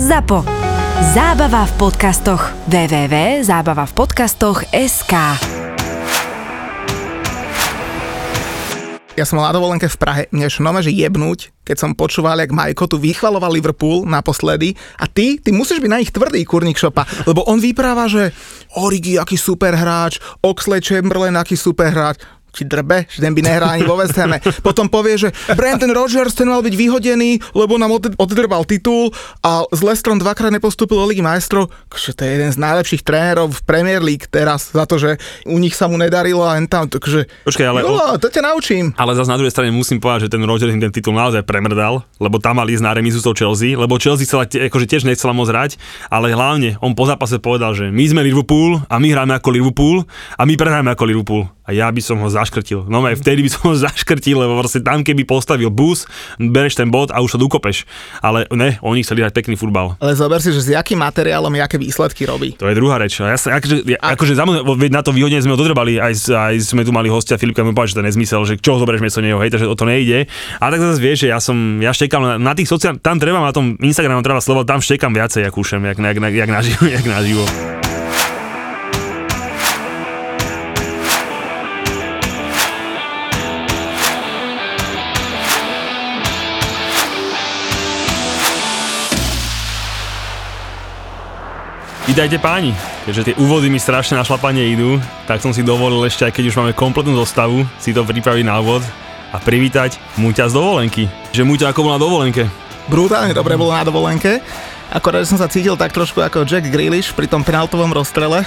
ZAPO. Zábava v podcastoch. www.zábavavpodcastoch.sk Ja som mal na dovolenke v Prahe, mne šlo že jebnúť, keď som počúval, jak Majko tu vychvaloval Liverpool naposledy a ty, ty musíš byť na nich tvrdý, kurník šopa, lebo on vypráva, že Origi, aký super hráč, Oxley Chamberlain, aký super hráč či drbe, že ten by nehral ani vo West Hame. Potom povie, že Brandon Rogers ten mal byť vyhodený, lebo nám od, oddrbal titul a s Lestrom dvakrát nepostúpil do Ligy majstrov. Takže to je jeden z najlepších trénerov v Premier League teraz za to, že u nich sa mu nedarilo a tam, takže... Počkaj, ale... No, to ťa naučím. Ale zase na druhej strane musím povedať, že ten Rogers ten titul naozaj premrdal, lebo tam mal ísť na remizu s Chelsea, lebo Chelsea chcela, akože tiež nechcela moc hrať, ale hlavne on po zápase povedal, že my sme Liverpool a my hráme ako Liverpool a my prehráme ako Liverpool a ja by som ho zaškrtil. No aj vtedy by som ho zaškrtil, lebo vlastne tam keby postavil bus, bereš ten bod a už sa dukopeš. Ale ne, oni chceli hrať pekný futbal. Ale zober si, že s akým materiálom, aké výsledky robí. To je druhá reč. Ja sa, akože, ja, akože na to výhodne sme ho dodrbali, aj, aj sme tu mali hostia Filipka, mi povedal, že to je nezmysel, že čo zoberieš miesto neho, hej, takže o to nejde. A tak zase vieš, že ja som, ja štekam na, na tých sociálnych, tam treba na tom Instagramu treba slovo, tam štekam viacej, jak ušem, jak, jak, jak, jak naživo. Jak naživo. Vítajte páni, keďže tie úvody mi strašne na šlapanie idú, tak som si dovolil ešte, aj keď už máme kompletnú zostavu, si to pripraviť na úvod a privítať Muťa z dovolenky. Že Muťa ako bol na dovolenke? Brutálne dobre bolo na dovolenke. Akorát som sa cítil tak trošku ako Jack Grealish pri tom penaltovom rozstrele e,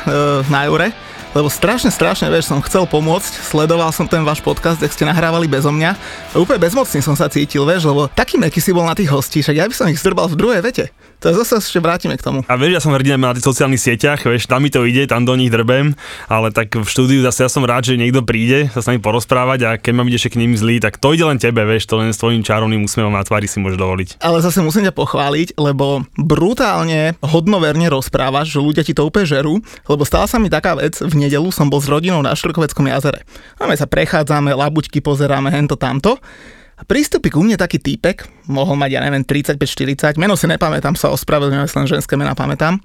na Jure, lebo strašne, strašne, vieš, som chcel pomôcť, sledoval som ten váš podcast, ak ste nahrávali bezo mňa. A úplne bezmocný som sa cítil, vieš, lebo taký meký si bol na tých hostí, však ja by som ich zdrbal v druhej vete. To zase ešte vrátime k tomu. A vieš, ja som hrdý na tých sociálnych sieťach, vieš, tam mi to ide, tam do nich drbem, ale tak v štúdiu zase ja som rád, že niekto príde sa s nami porozprávať a keď mám ešte k ním zlý, tak to ide len tebe, vieš, to len s tvojim čarovným úsmevom na tvári si môžeš dovoliť. Ale zase musím ťa pochváliť, lebo brutálne hodnoverne rozprávaš, že ľudia ti to úplne žerú, lebo stala sa mi taká vec, v nedelu som bol s rodinou na Štrkoveckom jazere. Máme sa prechádzame, labuťky pozeráme, hento tamto. A prístupí ku mne taký týpek, mohol mať, ja neviem, 35-40, meno si nepamätám, sa ospravedlňujem, len ženské mena pamätám.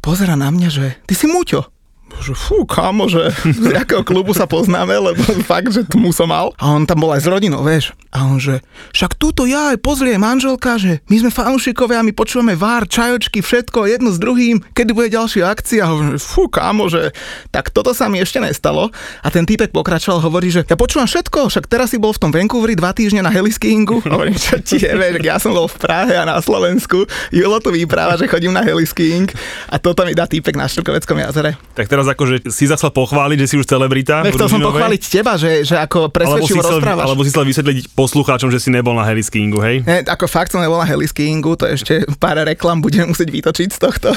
Pozera na mňa, že ty si Muťo že fú, kámo, že z jakého klubu sa poznáme, lebo fakt, že tu som mal. A on tam bol aj s rodinou, vieš. A on že, však túto ja aj pozrie manželka, že my sme fanúšikovia, my počúvame vár, čajočky, všetko, jedno s druhým, kedy bude ďalšia akcia. A že, fú, kámo, že tak toto sa mi ešte nestalo. A ten týpek pokračoval, hovorí, že ja počúvam všetko, však teraz si bol v tom Vancouveri dva týždne na heliskiingu. Hovorím, čo ti je, vieš, ja som bol v Prahe a na Slovensku. Julo tu vypráva, že chodím na heliskiing a toto mi dá týpek na Štrkoveckom jazere. Tak teraz akože si sa chcel pochváliť, že si už celebrita. Chcel som pochváliť teba, že, že ako presvedčivo rozprávaš. Alebo si chcel vysvetliť poslucháčom, že si nebol na heliskiingu, hej? Ne, ako fakt som nebol na heliskiingu, to ešte pár reklam budem musieť vytočiť z tohto.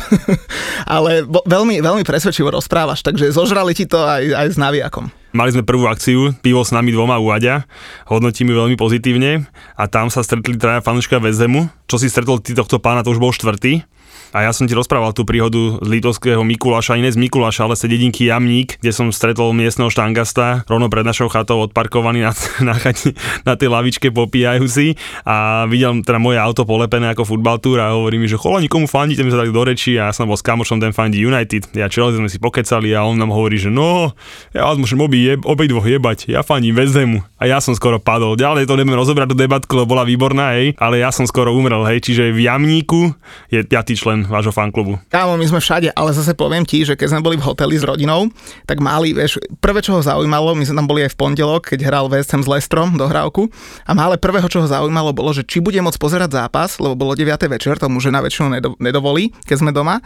Ale bo, veľmi, veľmi presvedčivo rozprávaš, takže zožrali ti to aj, aj s naviakom. Mali sme prvú akciu, pivo s nami dvoma u Aďa, hodnotím ju veľmi pozitívne a tam sa stretli traja fanúška Vezemu. Čo si stretol ty tohto pána, to už bol štvrtý. A ja som ti rozprával tú príhodu z litovského Mikuláša, iné z Mikuláša, ale z dedinky Jamník, kde som stretol miestneho štangasta, rovno pred našou chatou odparkovaný na, na, chati, na tej lavičke popíjajúci a videl teda moje auto polepené ako futbal tour a hovorí mi, že cholani, komu fandíte, mi sa tak do reči a ja som bol s kamošom, ten fandí United. Ja Chelsea sme si pokecali a on nám hovorí, že no, ja vás môžem obi jeb, dvoch jebať, ja fandím Vezemu. A ja som skoro padol. Ďalej to nebudem rozobrať tú debatku, lebo bola výborná, hej, ale ja som skoro umrel, hej, čiže v Jamníku je piatý člen vášho fanklubu? Kámo, my sme všade, ale zase poviem ti, že keď sme boli v hoteli s rodinou, tak mali, vieš, prvé, čo ho zaujímalo, my sme tam boli aj v pondelok, keď hral West Ham s Lestrom dohrávku a mále prvého, čo ho zaujímalo, bolo, že či bude môcť pozerať zápas, lebo bolo 9. večer, tomu že na väčšinu nedovolí, keď sme doma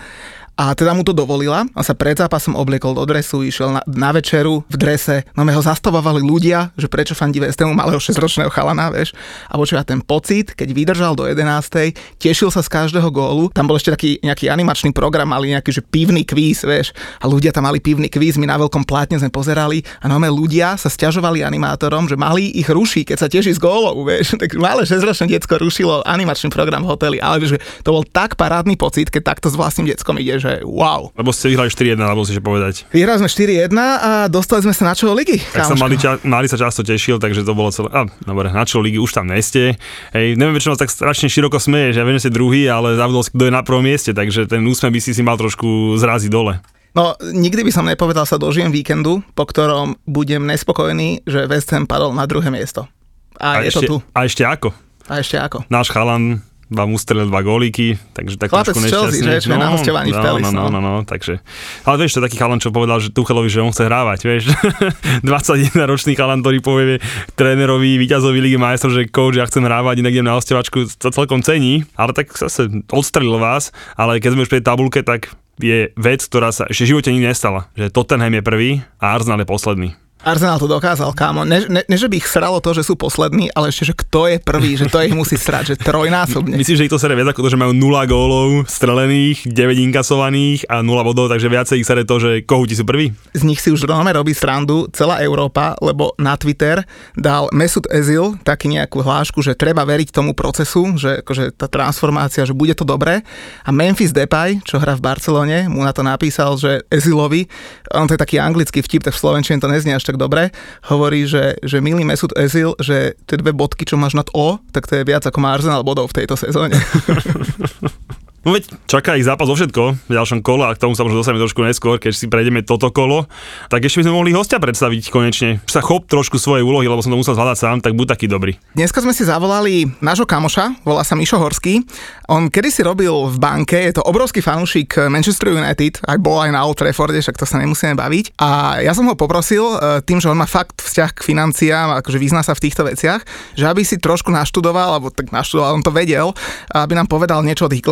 a teda mu to dovolila, on sa pred zápasom obliekol do dresu, išiel na, na večeru v drese, no ho zastavovali ľudia, že prečo fandí West Hamu malého 6-ročného chalana, vieš. A počúva ten pocit, keď vydržal do 11. tešil sa z každého gólu. Tam bol ešte taký nejaký animačný program, mali nejaký, že pivný kvíz, vieš. A ľudia tam mali pivný kvíz, my na veľkom plátne sme pozerali a no ľudia sa stiažovali animátorom, že mali ich ruší, keď sa teší z gólov, vieš. Tak malé 6-ročné detsko rušilo animačný program v hoteli, ale vieš, to bol tak parádny pocit, keď takto s vlastným deckom ideš že wow. Lebo ste vyhrali 4-1, alebo si povedať. Vyhrali sme 4-1 a dostali sme sa na čo ligy, Tak sa mali, ča, mali sa často tešil, takže to bolo celé, a, dobre, na čo ligy už tam neste. Hej, neviem, prečo tak strašne široko smeje, že ja viem, že ste druhý, ale zabudol si, kto je na prvom mieste, takže ten úsmev by si si mal trošku zraziť dole. No, nikdy by som nepovedal sa dožijem víkendu, po ktorom budem nespokojný, že West Ham padol na druhé miesto. A, a je ešte, to tu. A ešte ako? A ešte ako. Náš chalan vám ustrelil dva góliky, takže tak Chlapec trošku z Chelsea, nešťastný. že, je na hostovaní v no, Pelis, no, no, no. no, no, takže. Ale vieš, to je taký chalan, čo povedal, že Tuchelovi, že on chce hrávať, vieš. 21-ročný chalan, ktorý povie trénerovi, víťazovi ligy majstrov, že coach, ja chcem hrávať, inak idem na hostovačku, to celkom cení, ale tak zase odstrelil vás, ale keď sme už pri tabulke, tak je vec, ktorá sa ešte v živote nikdy nestala, že Tottenham je prvý a Arsenal je posledný. Arsenal to dokázal, kámo. Ne, ne, ne, že by ich sralo to, že sú poslední, ale ešte, že kto je prvý, že to ich musí srať, že trojnásobne. Myslím, že ich to sere viac ako to, že majú 0 gólov strelených, 9 inkasovaných a 0 bodov, takže viacej ich sere to, že kohúti sú prví. Z nich si už rovno robí srandu celá Európa, lebo na Twitter dal Mesut Ezil taký nejakú hlášku, že treba veriť tomu procesu, že akože tá transformácia, že bude to dobré. A Memphis Depay, čo hrá v Barcelone, mu na to napísal, že Ezilovi, on to je taký anglický vtip, tak v Slovenčine to neznie až tak dobre, hovorí, že, že milý Mesut Ezil, že tie dve bodky, čo máš nad O, tak to je viac ako má Arsenal bodov v tejto sezóne. No veď čaká ich zápas o všetko v ďalšom kole a k tomu sa možno dostaneme trošku neskôr, keď si prejdeme toto kolo. Tak ešte by sme mohli hostia predstaviť konečne. Sa chop trošku svoje úlohy, lebo som to musel zvládať sám, tak buď taký dobrý. Dneska sme si zavolali nášho kamoša, volá sa Mišo Horský. On kedy si robil v banke, je to obrovský fanúšik Manchester United, aj bol aj na Old Trafforde, však to sa nemusíme baviť. A ja som ho poprosil, e, tým, že on má fakt vzťah k financiám, akože vyzná sa v týchto veciach, že aby si trošku naštudoval, alebo tak naštudoval, on to vedel, aby nám povedal niečo o tých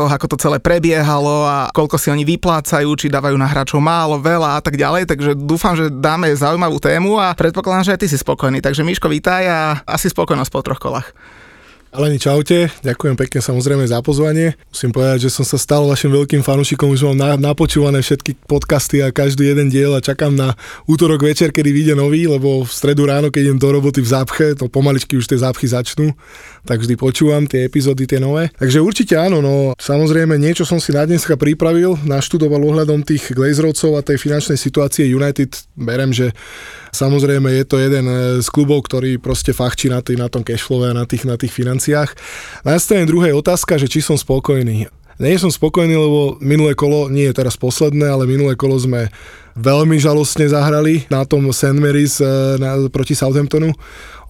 Glazerovcoch, ako to celé prebiehalo a koľko si oni vyplácajú, či dávajú na hráčov málo, veľa a tak ďalej. Takže dúfam, že dáme zaujímavú tému a predpokladám, že aj ty si spokojný. Takže Miško, vítaj a asi spokojnosť po troch kolách. Aleni, čaute, ďakujem pekne samozrejme za pozvanie. Musím povedať, že som sa stal vašim veľkým fanúšikom, už mám na, napočúvané všetky podcasty a každý jeden diel a čakám na útorok večer, kedy vyjde nový, lebo v stredu ráno, keď idem do roboty v zápche, to pomaličky už tie zápchy začnú, tak vždy počúvam tie epizódy, tie nové. Takže určite áno, no samozrejme niečo som si na dneska pripravil, naštudoval ohľadom tých Glazerovcov a tej finančnej situácie United. Berem, že Samozrejme je to jeden z klubov, ktorý proste fachčí na, tý, na tom cashflow a na tých, na tých financiách. Na strane druhej otázka, že či som spokojný. Nie som spokojný, lebo minulé kolo, nie je teraz posledné, ale minulé kolo sme veľmi žalostne zahrali na tom St. Mary's na, proti Southamptonu.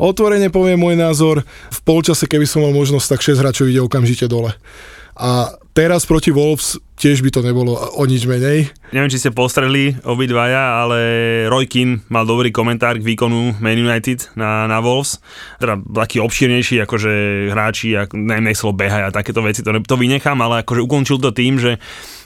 Otvorene poviem môj názor, v polčase, keby som mal možnosť, tak 6 hráčov ide okamžite dole. A teraz proti Wolves tiež by to nebolo o nič menej. Neviem, či ste postreli obidvaja, ale Roy Keane mal dobrý komentár k výkonu Man United na, na Wolves. Teda taký obširnejší, akože hráči, ak, neviem, nechcelo behať a takéto veci, to, to vynechám, ale akože ukončil to tým, že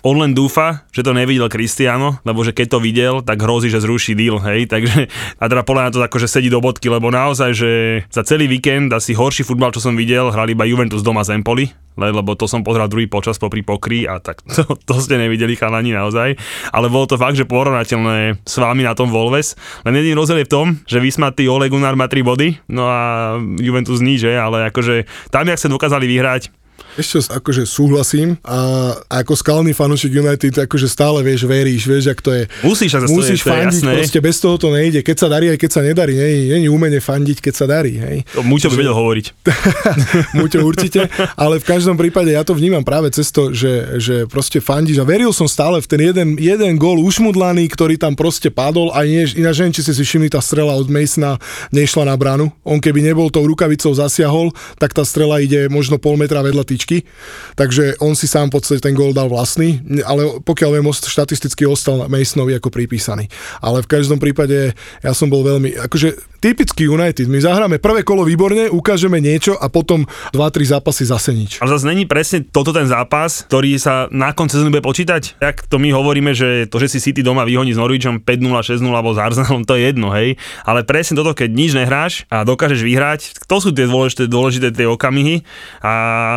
on len dúfa, že to nevidel Cristiano, lebo že keď to videl, tak hrozí, že zruší deal, hej, takže a teda podľa na to akože sedí do bodky, lebo naozaj, že za celý víkend asi horší futbal, čo som videl, hrali iba Juventus doma z Empoli, lebo to som pozrel druhý počas popri pokry a tak to, to ste nevideli chalani naozaj, ale bolo to fakt, že porovnateľné s vami na tom Volves, len jediný rozdiel je v tom, že vysmatý Ole Gunnar má 3 body, no a Juventus nič, ale akože tam, jak sa dokázali vyhrať, ešte akože súhlasím a ako skalný fanúšik United akože stále vieš, veríš, vieš, ak to je. Musíš sa Musíš to fandiť, jasné. proste bez toho to nejde. Keď sa darí, aj keď sa nedarí, nie, nie je umene fandiť, keď sa darí. Hej. To Muťo by vedel hovoriť. Muťo určite, ale v každom prípade ja to vnímam práve cez to, že, že proste fandíš a veril som stále v ten jeden, jeden gól ušmudlaný, ktorý tam proste padol a nie, ináč neviem, či si si všimli, tá strela od Masona nešla na branu. On keby nebol tou rukavicou zasiahol, tak tá strela ide možno pol metra vedľa tyčky. Takže on si sám v podstate ten gól dal vlastný, ale pokiaľ viem, štatisticky ostal Masonovi ako pripísaný. Ale v každom prípade ja som bol veľmi, akože typický United, my zahráme prvé kolo výborne, ukážeme niečo a potom 2-3 zápasy zase nič. Ale zase není presne toto ten zápas, ktorý sa na konci sezóny bude počítať. Jak to my hovoríme, že to, že si City doma vyhoní s Norwichom 5-0, 6-0 alebo s Arsenalom, to je jedno, hej. Ale presne toto, keď nič nehráš a dokážeš vyhrať, to sú tie dôležité, dôležité tie okamihy. A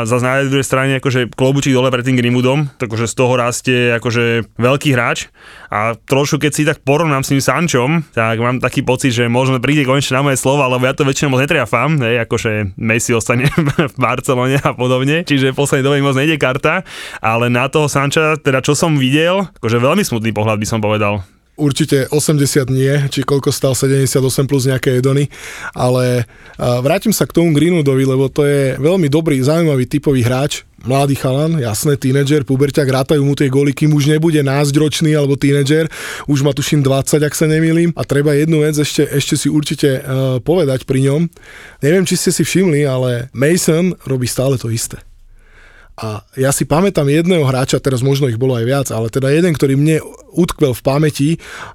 zase na druhej strane akože klobučík dole pred tým Greenwoodom, takže z toho rastie akože veľký hráč. A trošku keď si tak porovnám s tým Sančom, tak mám taký pocit, že možno príde konečne na moje slova, lebo ja to väčšinou moc netriafam, hej, akože Messi ostane v Barcelone a podobne, čiže v poslednej dobe moc nejde karta, ale na toho Sanča, teda čo som videl, akože veľmi smutný pohľad by som povedal. Určite 80 nie, či koľko stal 78 plus nejaké jedony, ale vrátim sa k tomu Greenwoodovi, lebo to je veľmi dobrý, zaujímavý typový hráč, mladý chalan, jasné, tínedžer, puberťak, rátajú mu tie góly, kým už nebude názdročný alebo tínedžer, už má tuším 20, ak sa nemýlim. A treba jednu vec ešte, ešte si určite uh, povedať pri ňom. Neviem, či ste si všimli, ale Mason robí stále to isté. A ja si pamätám jedného hráča, teraz možno ich bolo aj viac, ale teda jeden, ktorý mne utkvel v pamäti,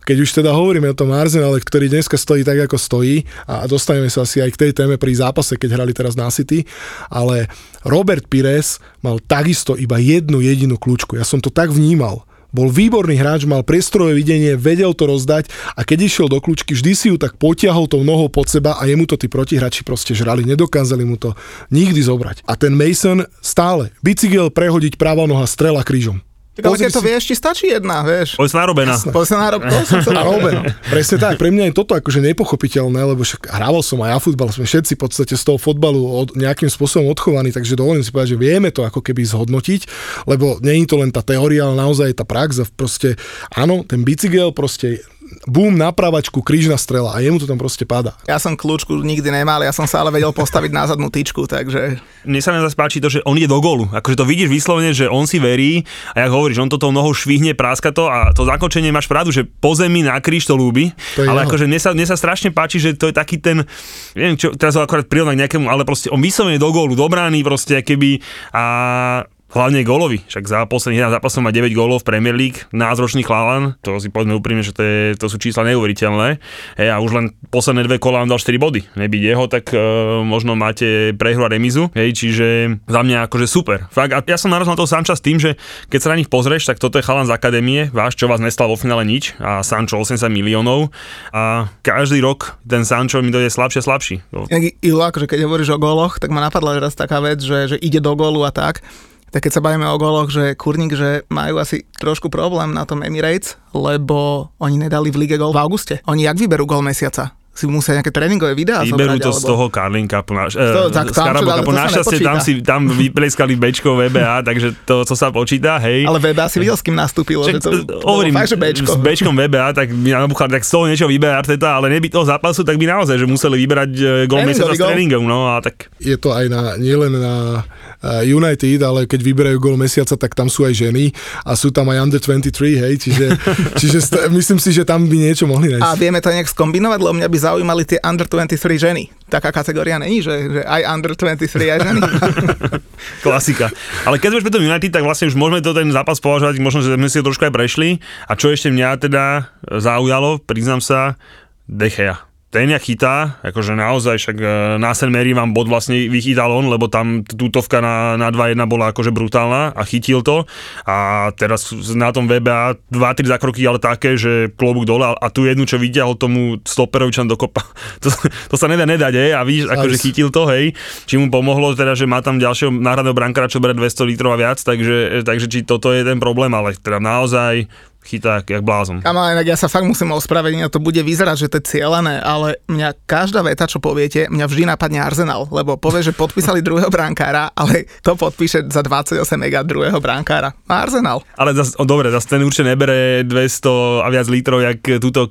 keď už teda hovoríme o tom Arsenale, ktorý dneska stojí tak, ako stojí a dostaneme sa asi aj k tej téme pri zápase, keď hrali teraz na City, ale Robert Pires mal takisto iba jednu jedinú kľúčku. Ja som to tak vnímal bol výborný hráč, mal priestorové videnie, vedel to rozdať a keď išiel do kľúčky, vždy si ju tak potiahol tou nohou pod seba a jemu to tí protihráči proste žrali, nedokázali mu to nikdy zobrať. A ten Mason stále, bicykel prehodiť pravá noha, strela krížom. Tak ale keď to si... vieš, ti stačí jedna, vieš. Poď sa narobená. Poď sa narobená. narobená. Presne tak. Pre mňa je toto akože nepochopiteľné, lebo však hrával som aj ja futbal, sme všetci v podstate z toho fotbalu od, nejakým spôsobom odchovaní, takže dovolím si povedať, že vieme to ako keby zhodnotiť, lebo nie je to len tá teória, ale naozaj tá prax a proste, áno, ten bicykel proste bum, napravačku, krížna strela a jemu to tam proste pada. Ja som kľúčku nikdy nemal, ja som sa ale vedel postaviť na zadnú tyčku, takže... Mne sa mi zase páči to, že on ide do gólu. Akože to vidíš vyslovene, že on si verí a jak hovoríš, on to tou nohou švihne, práska to a to zakončenie máš pravdu, že po zemi na kríž to ľúbi. To ale jeho. akože mne sa, mne sa strašne páči, že to je taký ten, neviem čo, teraz ho akorát prirovnať k nejakému, ale proste on vyslovene do gólu, do brány proste keby a hlavne gólovi. Však za posledných 11 zápasov má 9 gólov v Premier League, názročný chlalan, to si povedzme úprimne, že to, je, to sú čísla neuveriteľné. Hey, a už len posledné dve kola vám dal 4 body. Nebyť jeho, tak uh, možno máte prehru a remizu. Hej, čiže za mňa akože super. Fakt, a ja som narazil na toho Sanča s tým, že keď sa na nich pozrieš, tak toto je chalan z akadémie, váš, čo vás nestal vo finále nič a Sancho 80 miliónov a každý rok ten Sancho mi dojde slabšie slabší. Ilo, akože keď hovoríš o góloch, tak ma napadla raz taká vec, že, že ide do gólu a tak tak keď sa bavíme o goloch, že kurník, že majú asi trošku problém na tom Emirates, lebo oni nedali v lige gol v auguste. Oni jak vyberú gol mesiaca? si musia nejaké tréningové videá Vyberú to alebo... z toho Carling Cupu, naš, to, tak, z Carabao Cupu. Našťastie tam si tam vypleskali Bčko VBA, takže to, co sa počíta, hej. Ale VBA si videl, s kým nastúpilo, Však, že to hovorím, fakt, že Bčko. S Bčkom VBA, tak by nám tak z toho niečo vyberá Arteta, ale neby toho zápasu, tak by naozaj, že museli vyberať e, gol mesiaca s tréningom, no a tak. Je to aj na, nielen na United, ale keď vyberajú gol mesiaca, tak tam sú aj ženy a sú tam aj under 23, hej, čiže, čiže st- myslím si, že tam by niečo mohli nájsť. A vieme to nejak skombinovať, lebo mňa by zaujímali tie under 23 ženy. Taká kategória není, že, že aj under 23 aj ženy. Klasika. Ale keď sme pri tom United, tak vlastne už môžeme to ten zápas považovať, možno, že sme si ho trošku aj prešli. A čo ešte mňa teda zaujalo, priznám sa, Dechea ten ja chytá, akože naozaj, však e, na St. Mary vám bod vlastne vychytal on, lebo tam tútovka na, na 2-1 bola akože brutálna a chytil to. A teraz na tom VBA 2-3 zakroky, ale také, že klobúk dole a tu jednu, čo vyťahol tomu stoperovičan do kopa, to, to sa nedá nedať, hej, a víš, akože chytil to, hej, či mu pomohlo teda, že má tam ďalšieho náhradného brankára, čo bere 200 litrov a viac, takže, takže či toto je ten problém, ale teda naozaj chytá jak blázon. Kamo, inak ja sa fakt musím ospravedlniť, to bude vyzerať, že to je cieľené, ale mňa každá veta, čo poviete, mňa vždy napadne Arsenal, lebo povie, že podpísali druhého brankára, ale to podpíše za 28 mega druhého brankára. Arsenal. Ale zas, o, dobre, zase ten určite nebere 200 a viac litrov, jak túto,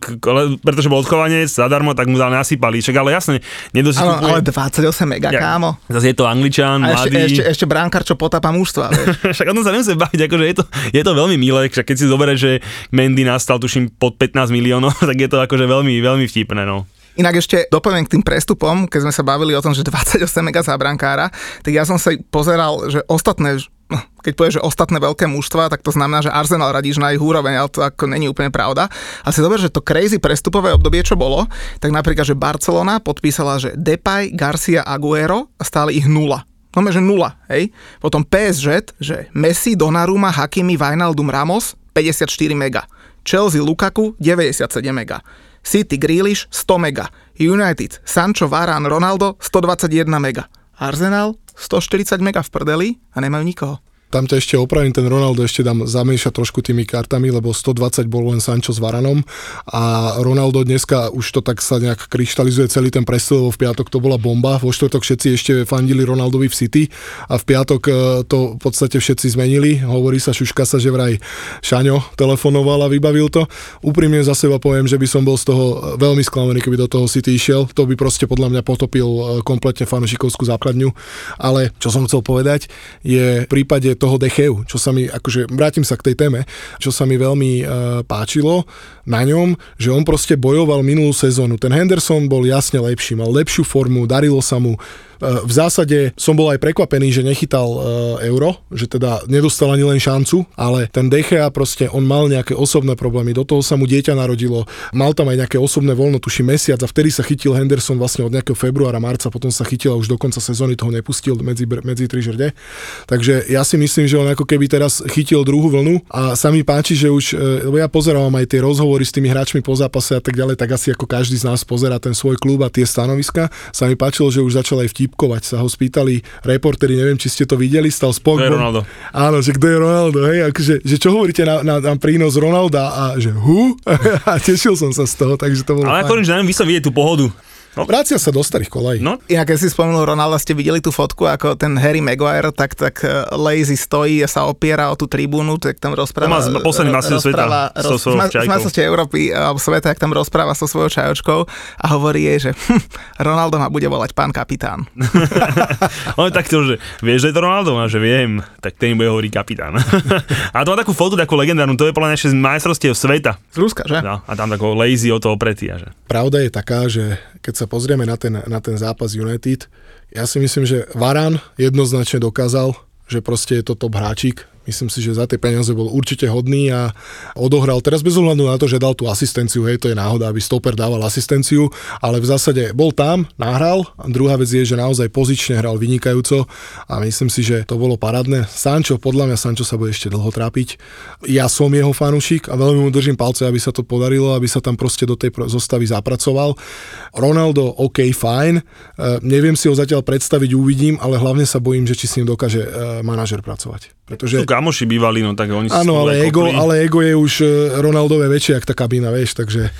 pretože bol odchovanec zadarmo, tak mu dal nasypali. Čak, ale jasne, nedosypuje. Ale, ale 28 mega, ja, kámo. Zase je to Angličan, a mladý. Ešte, ešte, ešte brankár, čo potápa mužstva. však o tom sa nemusí baviť, akože je to, je to veľmi milé, však keď si zoberie, že Mendy nastal tuším pod 15 miliónov, tak je to akože veľmi, veľmi vtipné. No. Inak ešte dopoviem k tým prestupom, keď sme sa bavili o tom, že 28 mega za brankára, tak ja som sa pozeral, že ostatné keď povieš, že ostatné veľké mužstva, tak to znamená, že Arsenal radíš na ich úroveň, ale to ako není úplne pravda. A si dober, že to crazy prestupové obdobie, čo bolo, tak napríklad, že Barcelona podpísala, že Depay, Garcia, Aguero a stáli ich nula. No že nula, hej. Potom PSG, že Messi, Donnarumma, Hakimi, Wijnaldum, Ramos, 54 mega. Chelsea Lukaku 97 mega. City Grealish 100 mega. United Sancho Varane Ronaldo 121 mega. Arsenal 140 mega v prdeli a nemajú nikoho. Tam ťa ešte opravím, ten Ronaldo ešte dám zamieša trošku tými kartami, lebo 120 bol len Sancho s Varanom a Ronaldo dneska už to tak sa nejak kryštalizuje celý ten prestup, lebo v piatok to bola bomba, vo štvrtok všetci ešte fandili Ronaldovi v City a v piatok e, to v podstate všetci zmenili. Hovorí sa, šuška sa, že vraj Šaňo telefonoval a vybavil to. Úprimne za seba poviem, že by som bol z toho veľmi sklamaný, keby do toho City išiel. To by proste podľa mňa potopil e, kompletne fanušikovskú základňu. Ale čo som chcel povedať, je v prípade toho Decheu, čo sa mi, akože vrátim sa k tej téme, čo sa mi veľmi e, páčilo na ňom, že on proste bojoval minulú sezónu. Ten Henderson bol jasne lepší, mal lepšiu formu, darilo sa mu, v zásade som bol aj prekvapený, že nechytal e, euro, že teda nedostal ani len šancu, ale ten Dechea proste, on mal nejaké osobné problémy, do toho sa mu dieťa narodilo, mal tam aj nejaké osobné voľno, tuši mesiac a vtedy sa chytil Henderson vlastne od nejakého februára, marca, potom sa chytil a už do konca sezóny toho nepustil medzi, medzi tri žrde. Takže ja si myslím, že on ako keby teraz chytil druhú vlnu a sa mi páči, že už, e, lebo ja pozerám aj tie rozhovory s tými hráčmi po zápase a tak ďalej, tak asi ako každý z nás pozera ten svoj klub a tie stanoviska, sa mi páčilo, že už začal aj vtip vtipkovať, sa ho spýtali reporteri, neviem, či ste to videli, stal s Pogbom. Kto je Ronaldo? Áno, že kto je Ronaldo, hej, akože, že čo hovoríte na, na, na prínos Ronalda a že hu? a tešil som sa z toho, takže to bolo Ale ako že neviem, vy sa vidieť tú pohodu. No. Vrácia sa do starých kolaj. No, Inak, keď si spomenul Ronalda, ste videli tú fotku, ako ten Harry Maguire, tak, tak eh, lazy stojí a sa opiera o tú tribúnu, tak tam rozpráva... To má posledný sveta so svojou čajkou. Európy alebo sveta, tak tam rozpráva so svojou čajočkou a hovorí jej, že hm, Ronaldo ma bude volať pán kapitán. On je takto, že vieš, že je to Ronaldo? A že viem, tak ten bude hovoriť kapitán. a to má takú fotu, takú legendárnu, to je podľa mňa z majstrovstiev sveta. Z Ruska, že? No, a tam tako lazy o to opretý. A že... Pravda je taká, že keď sa pozrieme na ten, na ten zápas United, ja si myslím, že Varan jednoznačne dokázal, že proste je to top hráčik, Myslím si, že za tie peniaze bol určite hodný a odohral teraz bez ohľadu na to, že dal tú asistenciu, hej, to je náhoda, aby stoper dával asistenciu, ale v zásade bol tam, nahral. A druhá vec je, že naozaj pozične hral vynikajúco a myslím si, že to bolo parádne. Sancho, podľa mňa Sancho sa bude ešte dlho trápiť. Ja som jeho fanúšik a veľmi mu držím palce, aby sa to podarilo, aby sa tam proste do tej zostavy zapracoval. Ronaldo, OK, fajn. E, neviem si ho zatiaľ predstaviť, uvidím, ale hlavne sa bojím, že či s ním dokáže e, manažer pracovať. Pretože... Kamoši bývali, no tak oni Áno, ale ego, ale ego je už e, Ronaldové väčšie, ako tá kabína, vieš, takže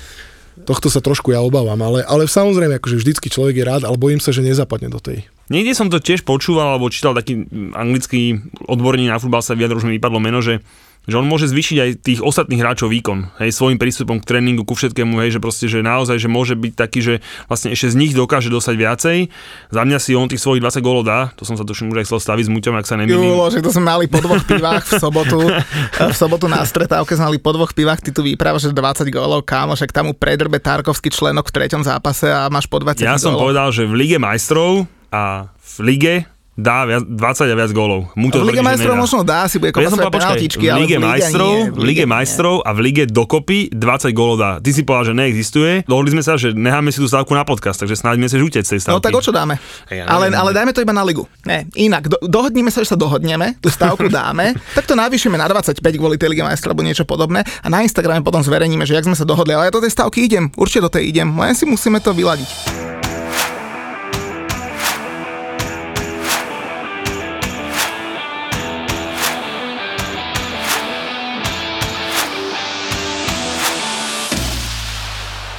tohto sa trošku ja obávam, ale, ale samozrejme, akože vždycky človek je rád, ale bojím sa, že nezapadne do tej. Niekde som to tiež počúval, alebo čítal taký anglický odborník na futbal sa vyjadril, že mi vypadlo meno, že že on môže zvýšiť aj tých ostatných hráčov výkon, hej, svojim prístupom k tréningu, ku všetkému, hej, že proste, že naozaj, že môže byť taký, že vlastne ešte z nich dokáže dostať viacej. Za mňa si on tých svojich 20 gólov dá, to som sa tuším už aj chcel staviť s Muťom, ak sa nemýlim. Jo, že to sme mali po dvoch pivách v sobotu, v sobotu na stretávke sme mali po dvoch pivách, ty tu vyprávaš, že 20 gólov, kámo, však tam mu predrbe Tarkovský členok v treťom zápase a máš po 20 Ja som povedal, že v Lige majstrov a v Lige dá viac, 20 a viac gólov. Mu to v Lige majstrov možno dá, si bude kopať ja svoje penaltičky, v Lige majstrov, nie, v Lige majstrov a v Lige dokopy 20 gólov dá. Ty si povedal, že neexistuje. Dohodli sme sa, že necháme si tú stávku na podcast, takže snáď sa utec z tej stávky. No tak o čo dáme? Ja ale, ale dajme to iba na ligu. Ne, inak, do, dohodníme sa, že sa dohodneme, tú stávku dáme, tak to navýšime na 25 kvôli tej Lige majstrov alebo niečo podobné a na Instagrame potom zverejníme, že jak sme sa dohodli, ale ja do tej stávky idem, určite do tej idem, len si musíme to vyladiť.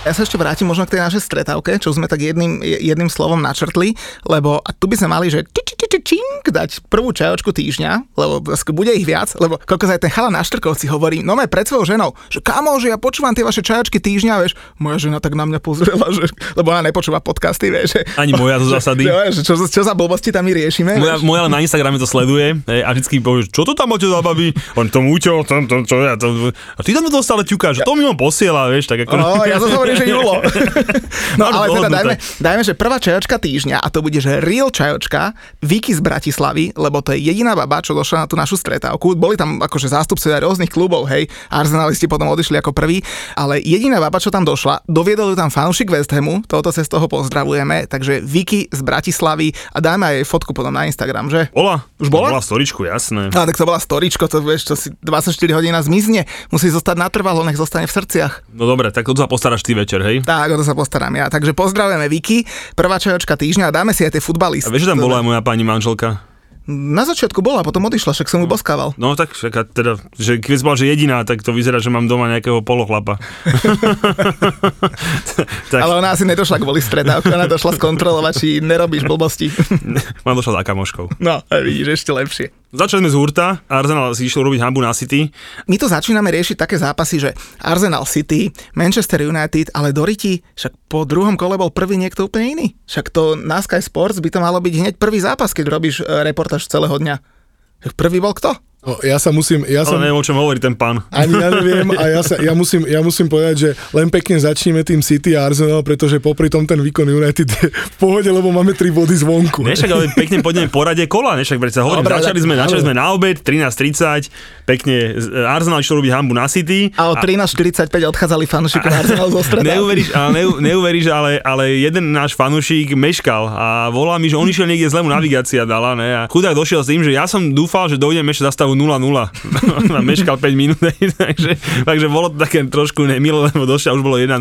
Ja sa ešte vrátim možno k tej našej stretávke, čo sme tak jedným, jedným slovom načrtli, lebo a tu by sme mali, že či, či, či, či, čink, dať prvú čajočku týždňa, lebo bude ich viac, lebo koľko aj ten chala na Štrkovci hovorí, no pred svojou ženou, že kamo, že ja počúvam tie vaše čajočky týždňa, vieš, moja žena tak na mňa pozrela, že, lebo ona nepočúva podcasty, vieš. Že, Ani moja zo zásady. No, že čo, čo, za blbosti tam my riešime. Moja, moja na Instagrame to sleduje a vždycky povie, čo to tam máte za baby? On to múťo, to, to, čo ja to... A ty tam to stále ťukáš, to mi on posiela, vieš, tak ako... No, ja zase hovorím, že Julo. no ale teda dajme, dajme, že prvá čajočka týždňa a to bude, že real čajočka, Vicky z Bratislavy, lebo to je jediná baba, čo došla na tú našu stretávku. Boli tam akože zástupcovia rôznych klubov, hej, Arsenalisti potom odišli ako prvý, ale jediná baba, čo tam došla, doviedol ju tam fanúšik West Hamu, toto cez toho pozdravujeme, takže Vicky z Bratislavy a dáme aj fotku potom na Instagram, že? Bola. Už bola? Bola storičku, jasné. A tak to bola storičko, to vieš, čo si 24 hodín zmizne, musí zostať natrvalo, nech zostane v srdciach. No dobre, tak to sa postaráš ty večer, hej? Tak, o to sa postaram ja. Takže pozdravujeme Viki, prvá čajočka týždňa a dáme si aj tie futbalisty. A vieš, že tam bola aj moja pani manželka? Na začiatku bola, potom odišla, však som ju boskával. No tak však teda, že keď bola, že jediná, tak to vyzerá, že mám doma nejakého polochlapa. tak. Ale ona asi nedošla kvôli stredávku, ona došla skontrolovať, či nerobíš blbosti. Mám došla za kamoškou. No, vidíš, ešte lepšie. Začali sme z hurta, Arsenal si išiel robiť hambu na City. My tu začíname riešiť také zápasy, že Arsenal City, Manchester United, ale Doriti, však po druhom kole bol prvý niekto úplne iný. Však to na Sky Sports by to malo byť hneď prvý zápas, keď robíš e, reportáž celého dňa. Prvý bol kto? No, ja sa musím... Ja Ale som, neviem, o čom hovorí ten pán. Ani ja neviem a ja, sa, ja, musím, ja musím povedať, že len pekne začneme tým City a Arsenal, pretože popri tom ten výkon United je v pohode, lebo máme 3 body zvonku. Nešak, ale pekne pôjdeme porade kola, nešak, sa hovorím, Dobre, začali sme, začali sme na obed, 13.30, pekne Arsenal išiel robiť hambu na City. A o 13.45 odchádzali fanúšiky Arsenal zo streda. Neuveríš, ale, neu, neuveríš ale, ale jeden náš fanúšik meškal a volá mi, že on išiel niekde zlému navigácia dala, ne? A chudák došiel s tým, že ja som dúfal, že dojdem ešte za stavu 0-0 a meškal 5 minút, takže, takže bolo to také trošku nemilo, lebo došiel už bolo 1-0,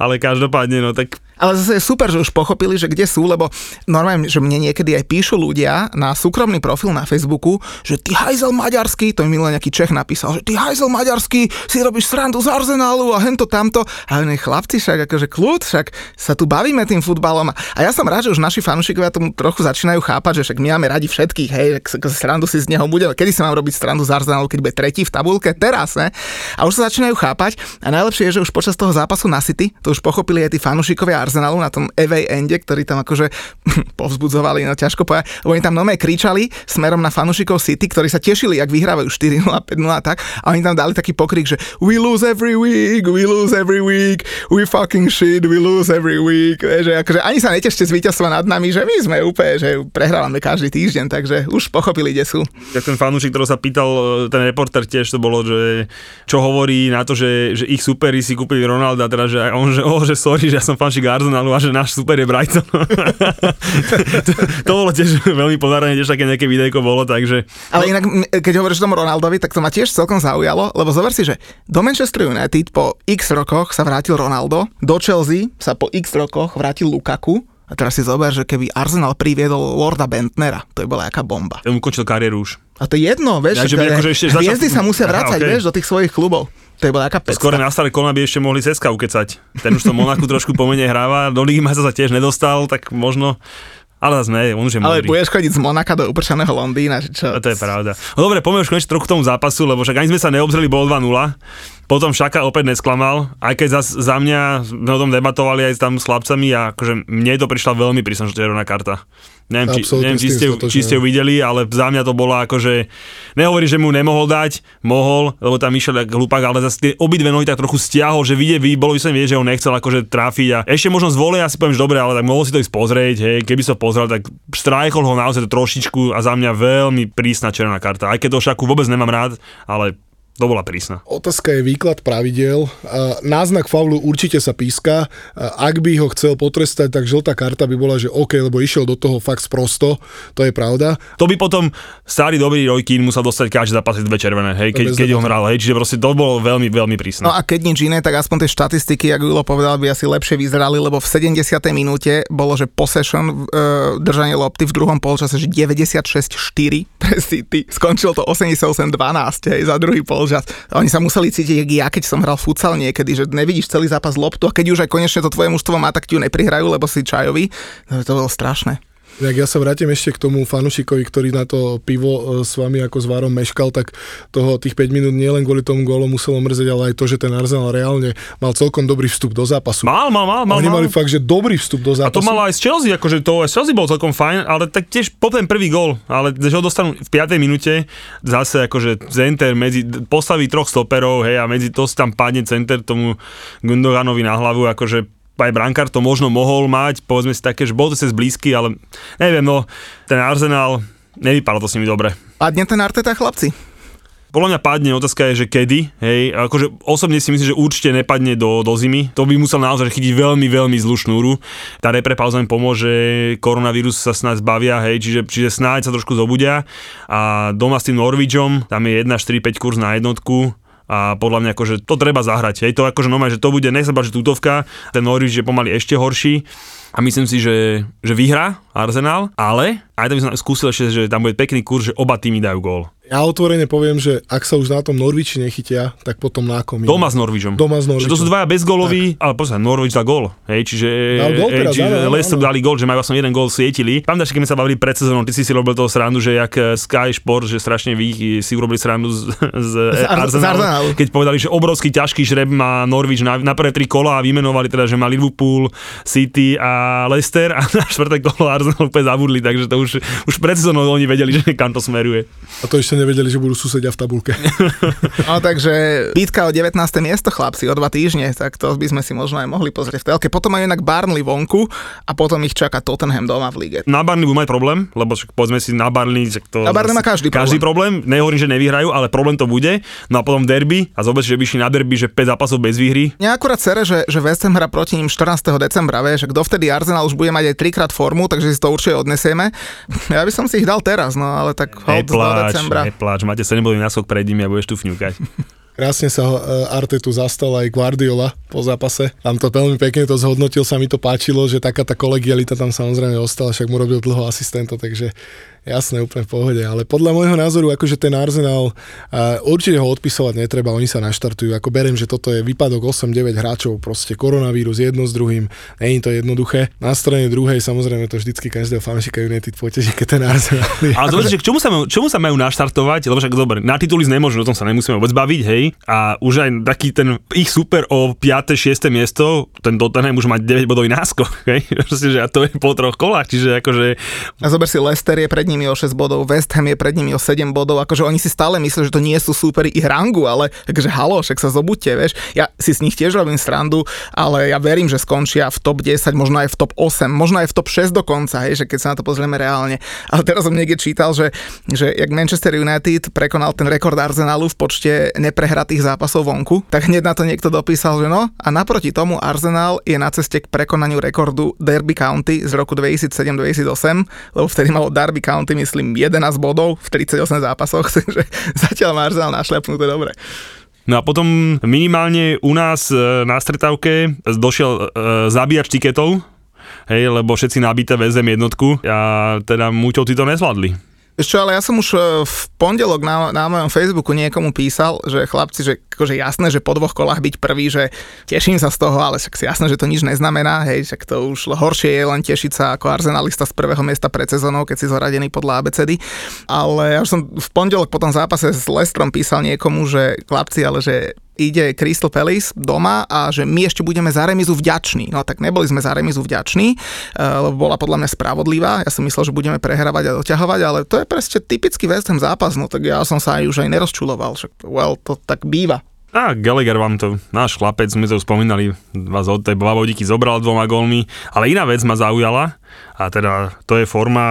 ale každopádne, no tak ale zase je super, že už pochopili, že kde sú, lebo normálne, že mne niekedy aj píšu ľudia na súkromný profil na Facebooku, že ty hajzel maďarský, to mi minulý nejaký Čech napísal, že ty hajzel maďarský, si robíš srandu z Arsenálu a hento tamto. A oni chlapci však, akože kľud, však sa tu bavíme tým futbalom. A ja som rád, že už naši fanúšikovia tomu trochu začínajú chápať, že však my máme radi všetkých, hej, srandu si z neho bude, kedy sa mám robiť srandu z Arsenálu, keď bude tretí v tabulke, teraz, ne? A už sa začínajú chápať. A najlepšie je, že už počas toho zápasu na City, to už pochopili aj tí fanúšikovia Arsenalu na tom away ende, ktorí tam akože povzbudzovali, no ťažko povedať, lebo oni tam nome kričali smerom na fanúšikov City, ktorí sa tešili, ak vyhrávajú 4-0, 5-0 a tak. A oni tam dali taký pokrik, že we lose every week, we lose every week, we fucking shit, we lose every week. Že akože ani sa netešte z víťazstva nad nami, že my sme úplne, že prehrávame každý týždeň, takže už pochopili, kde sú. Ja fanúšik, ktorý sa pýtal, ten reporter tiež to bolo, že čo hovorí na to, že, že ich superi si kúpili Ronalda, teda, že on, že, oh, že sorry, že ja som fanšik Arsenalu že náš super je Brighton. to, to, bolo tiež veľmi podarené, tiež také nejaké videjko bolo, takže... Ale inak, keď hovoríš tomu Ronaldovi, tak to ma tiež celkom zaujalo, lebo zober si, že do Manchester United po x rokoch sa vrátil Ronaldo, do Chelsea sa po x rokoch vrátil Lukaku, a teraz si zober, že keby Arsenal priviedol Lorda Bentnera, to by bola aká bomba. On ukončil kariéru už. A to je jedno, vieš, ja, že by akože ešte hviezdy začal... sa musia vrácať, okay. vieš, do tých svojich klubov. To je bola aká pecka. Skôr na staré kolena by ešte mohli Seska ukecať. Ten už to Monaku trošku pomenej hráva, do Ligy sa tiež nedostal, tak možno ale zase ne, on už je Ale budeš chodiť z Monaka do upršaného Londýna, že čo? A to je pravda. No dobre, poďme už konečne trochu k tomu zápasu, lebo však ani sme sa neobzreli, bol 2-0. Potom Šaka opäť nesklamal, aj keď za, za mňa sme o tom debatovali aj tam s chlapcami a akože mne to prišla veľmi prísna červená karta. Neviem, či, neviem či, ste, či ste ju videli, ale za mňa to bolo akože, nehovorí, že mu nemohol dať, mohol, lebo tam išiel ako hlupák, ale zase tie obidve nohy tak trochu stiahol, že vidie, bolo by som vidieť, že on nechcel akože trafiť a ešte možno zvolie, ja si poviem, že dobre, ale tak mohol si to ísť pozrieť, hej, keby sa pozrel, tak strajchol ho naozaj to trošičku a za mňa veľmi prísna červená karta. Aj keď to šaku vôbec nemám rád, ale to bola prísna. Otázka je výklad pravidel. Náznak faulu určite sa píska. Ak by ho chcel potrestať, tak žltá karta by bola, že OK, lebo išiel do toho fakt sprosto. To je pravda. To by potom starý dobrý Roy Keane musel dostať každý zápas dve červené, hej, keď, keď ho hral, hej, čiže proste to bolo veľmi, veľmi prísne. No a keď nič iné, tak aspoň tie štatistiky, ako Julo povedal, by asi lepšie vyzerali, lebo v 70. minúte bolo, že possession, e, držanie lopty v druhom polčase, že 96-4 pre City. Skončilo to 88-12, hej, za druhý pol že oni sa museli cítiť, jak ja, keď som hral futsal niekedy, že nevidíš celý zápas loptu a keď už aj konečne to tvoje mužstvo má, tak ti ju neprihrajú, lebo si čajový. No, to bolo strašné. Tak ja sa vrátim ešte k tomu fanušikovi, ktorý na to pivo e, s vami ako s Várom meškal, tak toho tých 5 minút nielen kvôli tomu gólu muselo mrzeť, ale aj to, že ten Arsenal reálne mal celkom dobrý vstup do zápasu. Mal, mal, mal. mal Oni mal. mali fakt, že dobrý vstup do zápasu. A to mal aj z Chelsea, akože to aj Chelsea bol celkom fajn, ale tak tiež po ten prvý gól, ale že ho dostanú v 5. minúte, zase akože center medzi, postaví troch stoperov, hej, a medzi to tam padne center tomu Gundoganovi na hlavu, akože aj brankár to možno mohol mať, povedzme si také, že bol to cez blízky, ale neviem, no, ten Arsenal, nevypadalo to s nimi dobre. Padne ten Arteta, chlapci? Podľa mňa padne, otázka je, že kedy, hej, akože osobne si myslím, že určite nepadne do, do zimy, to by musel naozaj chytiť veľmi, veľmi zlú šnúru, tá reprepauza im pomôže, koronavírus sa snáď zbavia, hej, čiže, čiže snáď sa trošku zobudia. A doma s tým Norvidžom, tam je 1-4-5 kurz na jednotku, a podľa mňa akože to treba zahrať. Hej, to akože normálne, že to bude, nech sa tutovka, ten Norwich je pomaly ešte horší a myslím si, že, že vyhrá Arsenal, ale aj tam by som skúsil ešte, že tam bude pekný kurz, že oba týmy dajú gól. Ja otvorene poviem, že ak sa už na tom Norviči nechytia, tak potom na kom. Doma s Norvičom. Doma s Že to sú Norvičom. dvaja bezgóloví, ale pozri, Norwich dá gól. Hej, čiže, Dal gól teraz, čiže áno, áno, Leicester áno. dali gól, že majú vlastne jeden gól svietili. Pamätáš, keď sme sa bavili pred sezónou, ty si si robil toho srandu, že jak eh, Sky Sport, že strašne vy si urobili srandu z, z, z Ar- z Arsenalu, keď povedali, že obrovský ťažký žreb má Norwich na, na prvé tri kola a vymenovali teda, že má Liverpool, City a Leicester a na štvrté kolo Arsenal úplne zabudli, takže to už, už pred sezónou oni vedeli, že kam to smeruje. A to ešte nevedeli, že budú susedia v tabulke. No takže bitka o 19. miesto chlapci o dva týždne, tak to by sme si možno aj mohli pozrieť v telke. Potom majú inak Barnley vonku a potom ich čaká Tottenham doma v lige. Na Barney budú mať problém, lebo však povedzme si na Barney, že to... Na Burnley má každý Každý problém, nehovorím, že nevyhrajú, ale problém to bude. No a potom derby a zober, že by na derby, že 5 zápasov bez výhry. Mňa akurát sere, že, že West Ham hrá proti ním 14. decembra, vieš, že kto vtedy Arsenal už bude mať aj trikrát formu, takže si to určite odnesieme. Ja by som si ich dal teraz, no ale tak hold do Nepláč, decembra. nepláč, máte 7 bodový náskok pred nimi a budeš tu fňukať. Krásne sa uh, Artetu zastal aj Guardiola po zápase. Tam to veľmi pekne to zhodnotil, sa mi to páčilo, že taká tá kolegialita tam samozrejme ostala, však mu robil dlho asistenta, takže jasné, úplne v pohode. Ale podľa môjho názoru, akože ten Arsenal, uh, určite ho odpisovať netreba, oni sa naštartujú. Ako berem, že toto je výpadok 8-9 hráčov, proste koronavírus jedno s druhým, je to jednoduché. Na strane druhej samozrejme to vždycky každého fanšika United poteší, keď ten Arsenal je. Ale dobre, že k čomu sa, majú, čomu sa majú naštartovať, lebo však dobre, na tituly nemôžu, o tom sa nemusíme vôbec baviť, hej. A už aj taký ten ich super o 5. 6. miesto, ten Tottenham už má 9 bodový náskok, hej. Proste, že a to je po troch kolách, čiže akože A zober si, Leicester je pred nimi o 6 bodov, West Ham je pred nimi o 7 bodov, akože oni si stále myslia, že to nie sú súperi ich rangu, ale takže halo, však sa zobuďte, vieš. Ja si s nich tiež robím srandu, ale ja verím, že skončia v top 10, možno aj v top 8, možno aj v top 6 dokonca, hej, že keď sa na to pozrieme reálne. Ale teraz som niekde čítal, že, že jak Manchester United prekonal ten rekord Arsenalu v počte neprehratých zápasov vonku, tak hneď na to niekto dopísal, že no a naproti tomu Arsenal je na ceste k prekonaniu rekordu Derby County z roku 2007-2008, lebo vtedy malo Derby County, myslím, 11 bodov v 38 zápasoch, takže zatiaľ má Arsenal našľapnuté dobre. No a potom minimálne u nás e, na stretávke došiel e, zabíjač tiketov, hej, lebo všetci nabité vezem jednotku a teda Muťov ty to nezvládli. Ešte, ale ja som už e, v pondelok na, na mojom Facebooku niekomu písal, že chlapci, že akože jasné, že po dvoch kolách byť prvý, že teším sa z toho, ale však si jasné, že to nič neznamená, hej, však to už horšie je len tešiť sa ako arzenalista z prvého miesta pred sezónou, keď si zoradený podľa ABCD. Ale ja už som v pondelok po tom zápase s Lestrom písal niekomu, že chlapci, ale že ide Crystal Palace doma a že my ešte budeme za remizu vďační. No tak neboli sme za remizu vďační, eh, lebo bola podľa mňa spravodlivá. Ja som myslel, že budeme prehrávať a doťahovať, ale to je presne typický West Ham zápas, no tak ja som sa aj už aj nerozčuloval, však well, to tak býva. A Gallagher vám to, náš chlapec, sme to už spomínali, vás od tej Blavodiky zobral dvoma gólmi, ale iná vec ma zaujala a teda to je forma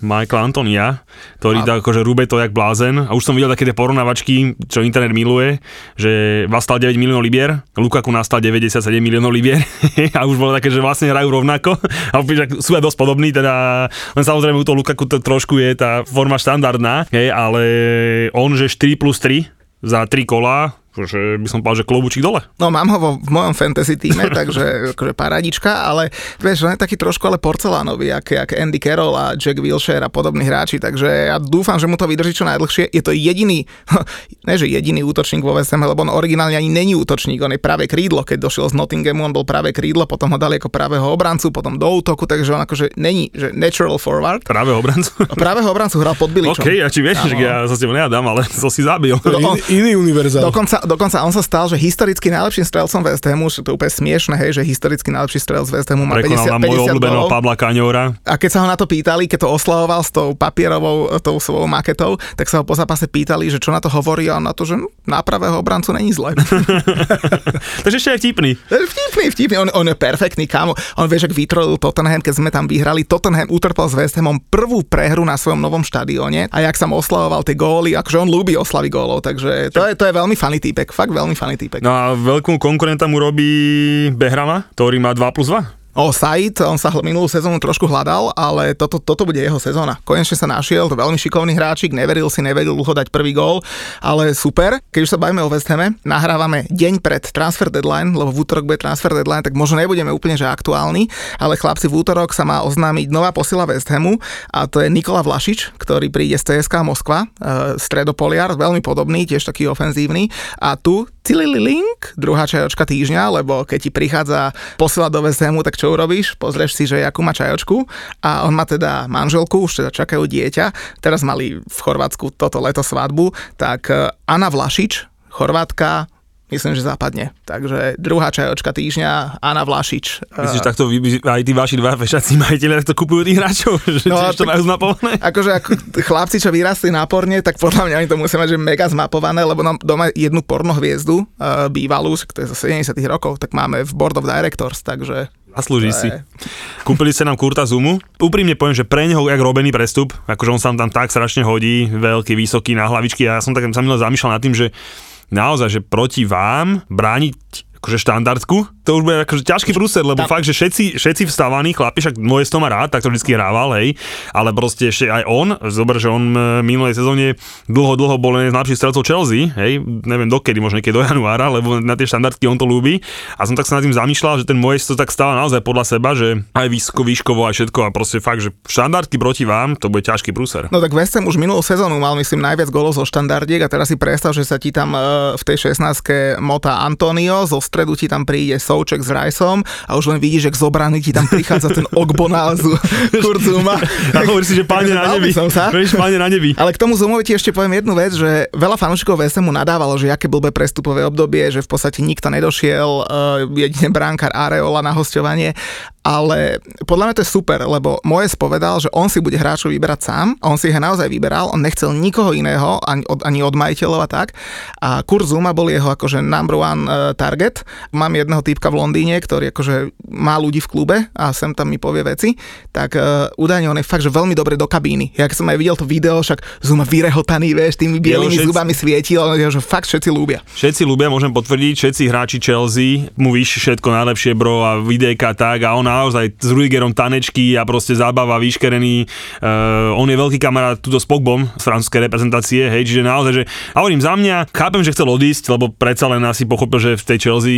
Michaela Antonia, ktorý A- akože rúbe to jak blázen. A už som videl také tie porovnávačky, čo internet miluje, že vás stal 9 miliónov libier, Lukaku nastal 97 miliónov libier a už bolo také, že vlastne hrajú rovnako. A opäť, sú aj dosť podobní, teda len samozrejme u toho Lukaku to trošku je tá forma štandardná, hej, ale on, že 4 plus 3 za 3 kola, že by som povedal, že klobúčik dole. No mám ho vo, v mojom fantasy týme, takže akože paradička, ale vieš, on je taký trošku ale porcelánový, jak, jak Andy Carroll a Jack Wilshere a podobní hráči, takže ja dúfam, že mu to vydrží čo najdlhšie. Je to jediný, ne že jediný útočník vo West Ham, lebo on originálne ani není útočník, on je práve krídlo, keď došiel z Nottinghamu, on bol práve krídlo, potom ho dali ako pravého obrancu, potom do útoku, takže on akože není, že natural forward. Práve obrancu. Pravého obrancu hral pod Biličom. OK, ja či vieš, že ja sa s tebou nejadám, ale to si zabil. No, In, iný univerzál. Dokonca, dokonca on sa stal, že historicky najlepším strelcom West Hamu, že to je úplne smiešne, hej, že historicky najlepší strelec West Hamu má Prekonal 50, na môjho 50 obľúbeného. Pavla Kaňora. A keď sa ho na to pýtali, keď to oslavoval s tou papierovou, tou svojou maketou, tak sa ho po zápase pýtali, že čo na to hovorí a on na to, že na pravého obrancu není zle. Takže ešte aj vtipný. Je vtipný, vtipný, on, on je perfektný, kámo. On vie, že vytrolil Tottenham, keď sme tam vyhrali. Tottenham utrpel s West Hamom prvú prehru na svojom novom štadióne a jak sa mu oslavoval tie góly, akože on ľúbi oslavy gólov, takže to je, to je veľmi funny týpek, fakt veľmi funny týpek. No a veľkú konkurenta mu robí Behrama, ktorý má 2 plus 2. O, Said, on sa minulú sezónu trošku hľadal, ale toto, toto bude jeho sezóna. Konečne sa našiel, to veľmi šikovný hráčik, neveril si, nevedel dať prvý gól, ale super. Keď už sa bavíme o West Hame, nahrávame deň pred transfer deadline, lebo v útorok bude transfer deadline, tak možno nebudeme úplne že aktuálni, ale chlapci v útorok sa má oznámiť nová posila West Hamu a to je Nikola Vlašič, ktorý príde z CSK Moskva, e, stredopoliar, veľmi podobný, tiež taký ofenzívny. A tu Link, druhá čajočka týždňa, lebo keď ti prichádza posila do West Hamu, tak čo urobíš? Pozrieš si, že akú má čajočku a on má teda manželku, už teda čakajú dieťa, teraz mali v Chorvátsku toto leto svadbu, tak eh, Anna Vlašič, Chorvátka, myslím, že západne. Takže druhá čajočka týždňa, Anna Vlašič. Myslíš, že takto vy, aj tí vaši dva fešací majiteľe to kupujú tých hráčov? Že No, no, to majú zmapované? Akože ako chlapci, čo vyrastli náporne, tak podľa mňa oni to musia mať že mega zmapované, lebo nám doma jednu pornohviezdu, uh, bývalú, to je zo 70 rokov, tak máme v Board of Directors, takže Zaslúži si. Kúpili ste nám Kurta Zumu. Úprimne poviem, že pre neho jak robený prestup, akože on sa tam tak strašne hodí, veľký, vysoký, na hlavičky a ja som tak sa zamýšľal nad tým, že naozaj, že proti vám brániť akože štandardku, to už bude akože ťažký prúser, lebo Tam- fakt, že všetci, všetci vstávaní chlapi, však moje to má rád, tak to vždy hrával, hej, ale proste ešte aj on, zober, že on e, minulej sezóne dlho, dlho bol jeden z najlepších strelcov Chelsea, hej, neviem dokedy, možno niekedy do januára, lebo na tie štandardky on to ľúbi. A som tak sa nad tým zamýšľal, že ten moje to tak stáva naozaj podľa seba, že aj vysoko, výškovo a všetko a proste fakt, že štandardky proti vám, to bude ťažký prúser. No tak West Ham už minulú sezónu mal, myslím, najviac golov zo štandardiek a teraz si predstav, že sa ti tam e, v tej 16 motá Antonio, zo stredu ti tam príde Souček s Rajsom a už len vidíš, že k zobrany ti tam prichádza ten Ogbonázu Kurzuma. A hovoríš si, že páne na nebi. Vieš, páne na nebi. Ale k tomu Zumovi ti ešte poviem jednu vec, že veľa fanúšikov Hamu nadávalo, že aké blbé prestupové obdobie, že v podstate nikto nedošiel, uh, jedine bránkar Areola na hostovanie, ale podľa mňa to je super, lebo Mojes povedal, že on si bude hráčov vyberať sám, on si ich naozaj vyberal, on nechcel nikoho iného, ani od, ani od majiteľov a tak. A Kurt Zuma bol jeho akože number one uh, Mám jedného týpka v Londýne, ktorý akože má ľudí v klube a sem tam mi povie veci, tak uh, údajne on je fakt, že veľmi dobre do kabíny. Ja som aj videl to video, však Zuma vyrehotaný, vieš, tými bielými všetci- zubami svietil, že fakt všetci ľúbia. Všetci ľubia, môžem potvrdiť, všetci hráči Chelsea mu vyšší všetko najlepšie, bro, a videjka tak a on naozaj s Rudigerom tanečky a proste zábava, vyškerený. Uh, on je veľký kamarát tuto s Pogbom z francúzskej reprezentácie, hej, čiže naozaj, že a hovorím za mňa, chápem, že chcel odísť, lebo predsa len asi pochopil, že v tej Chelsea,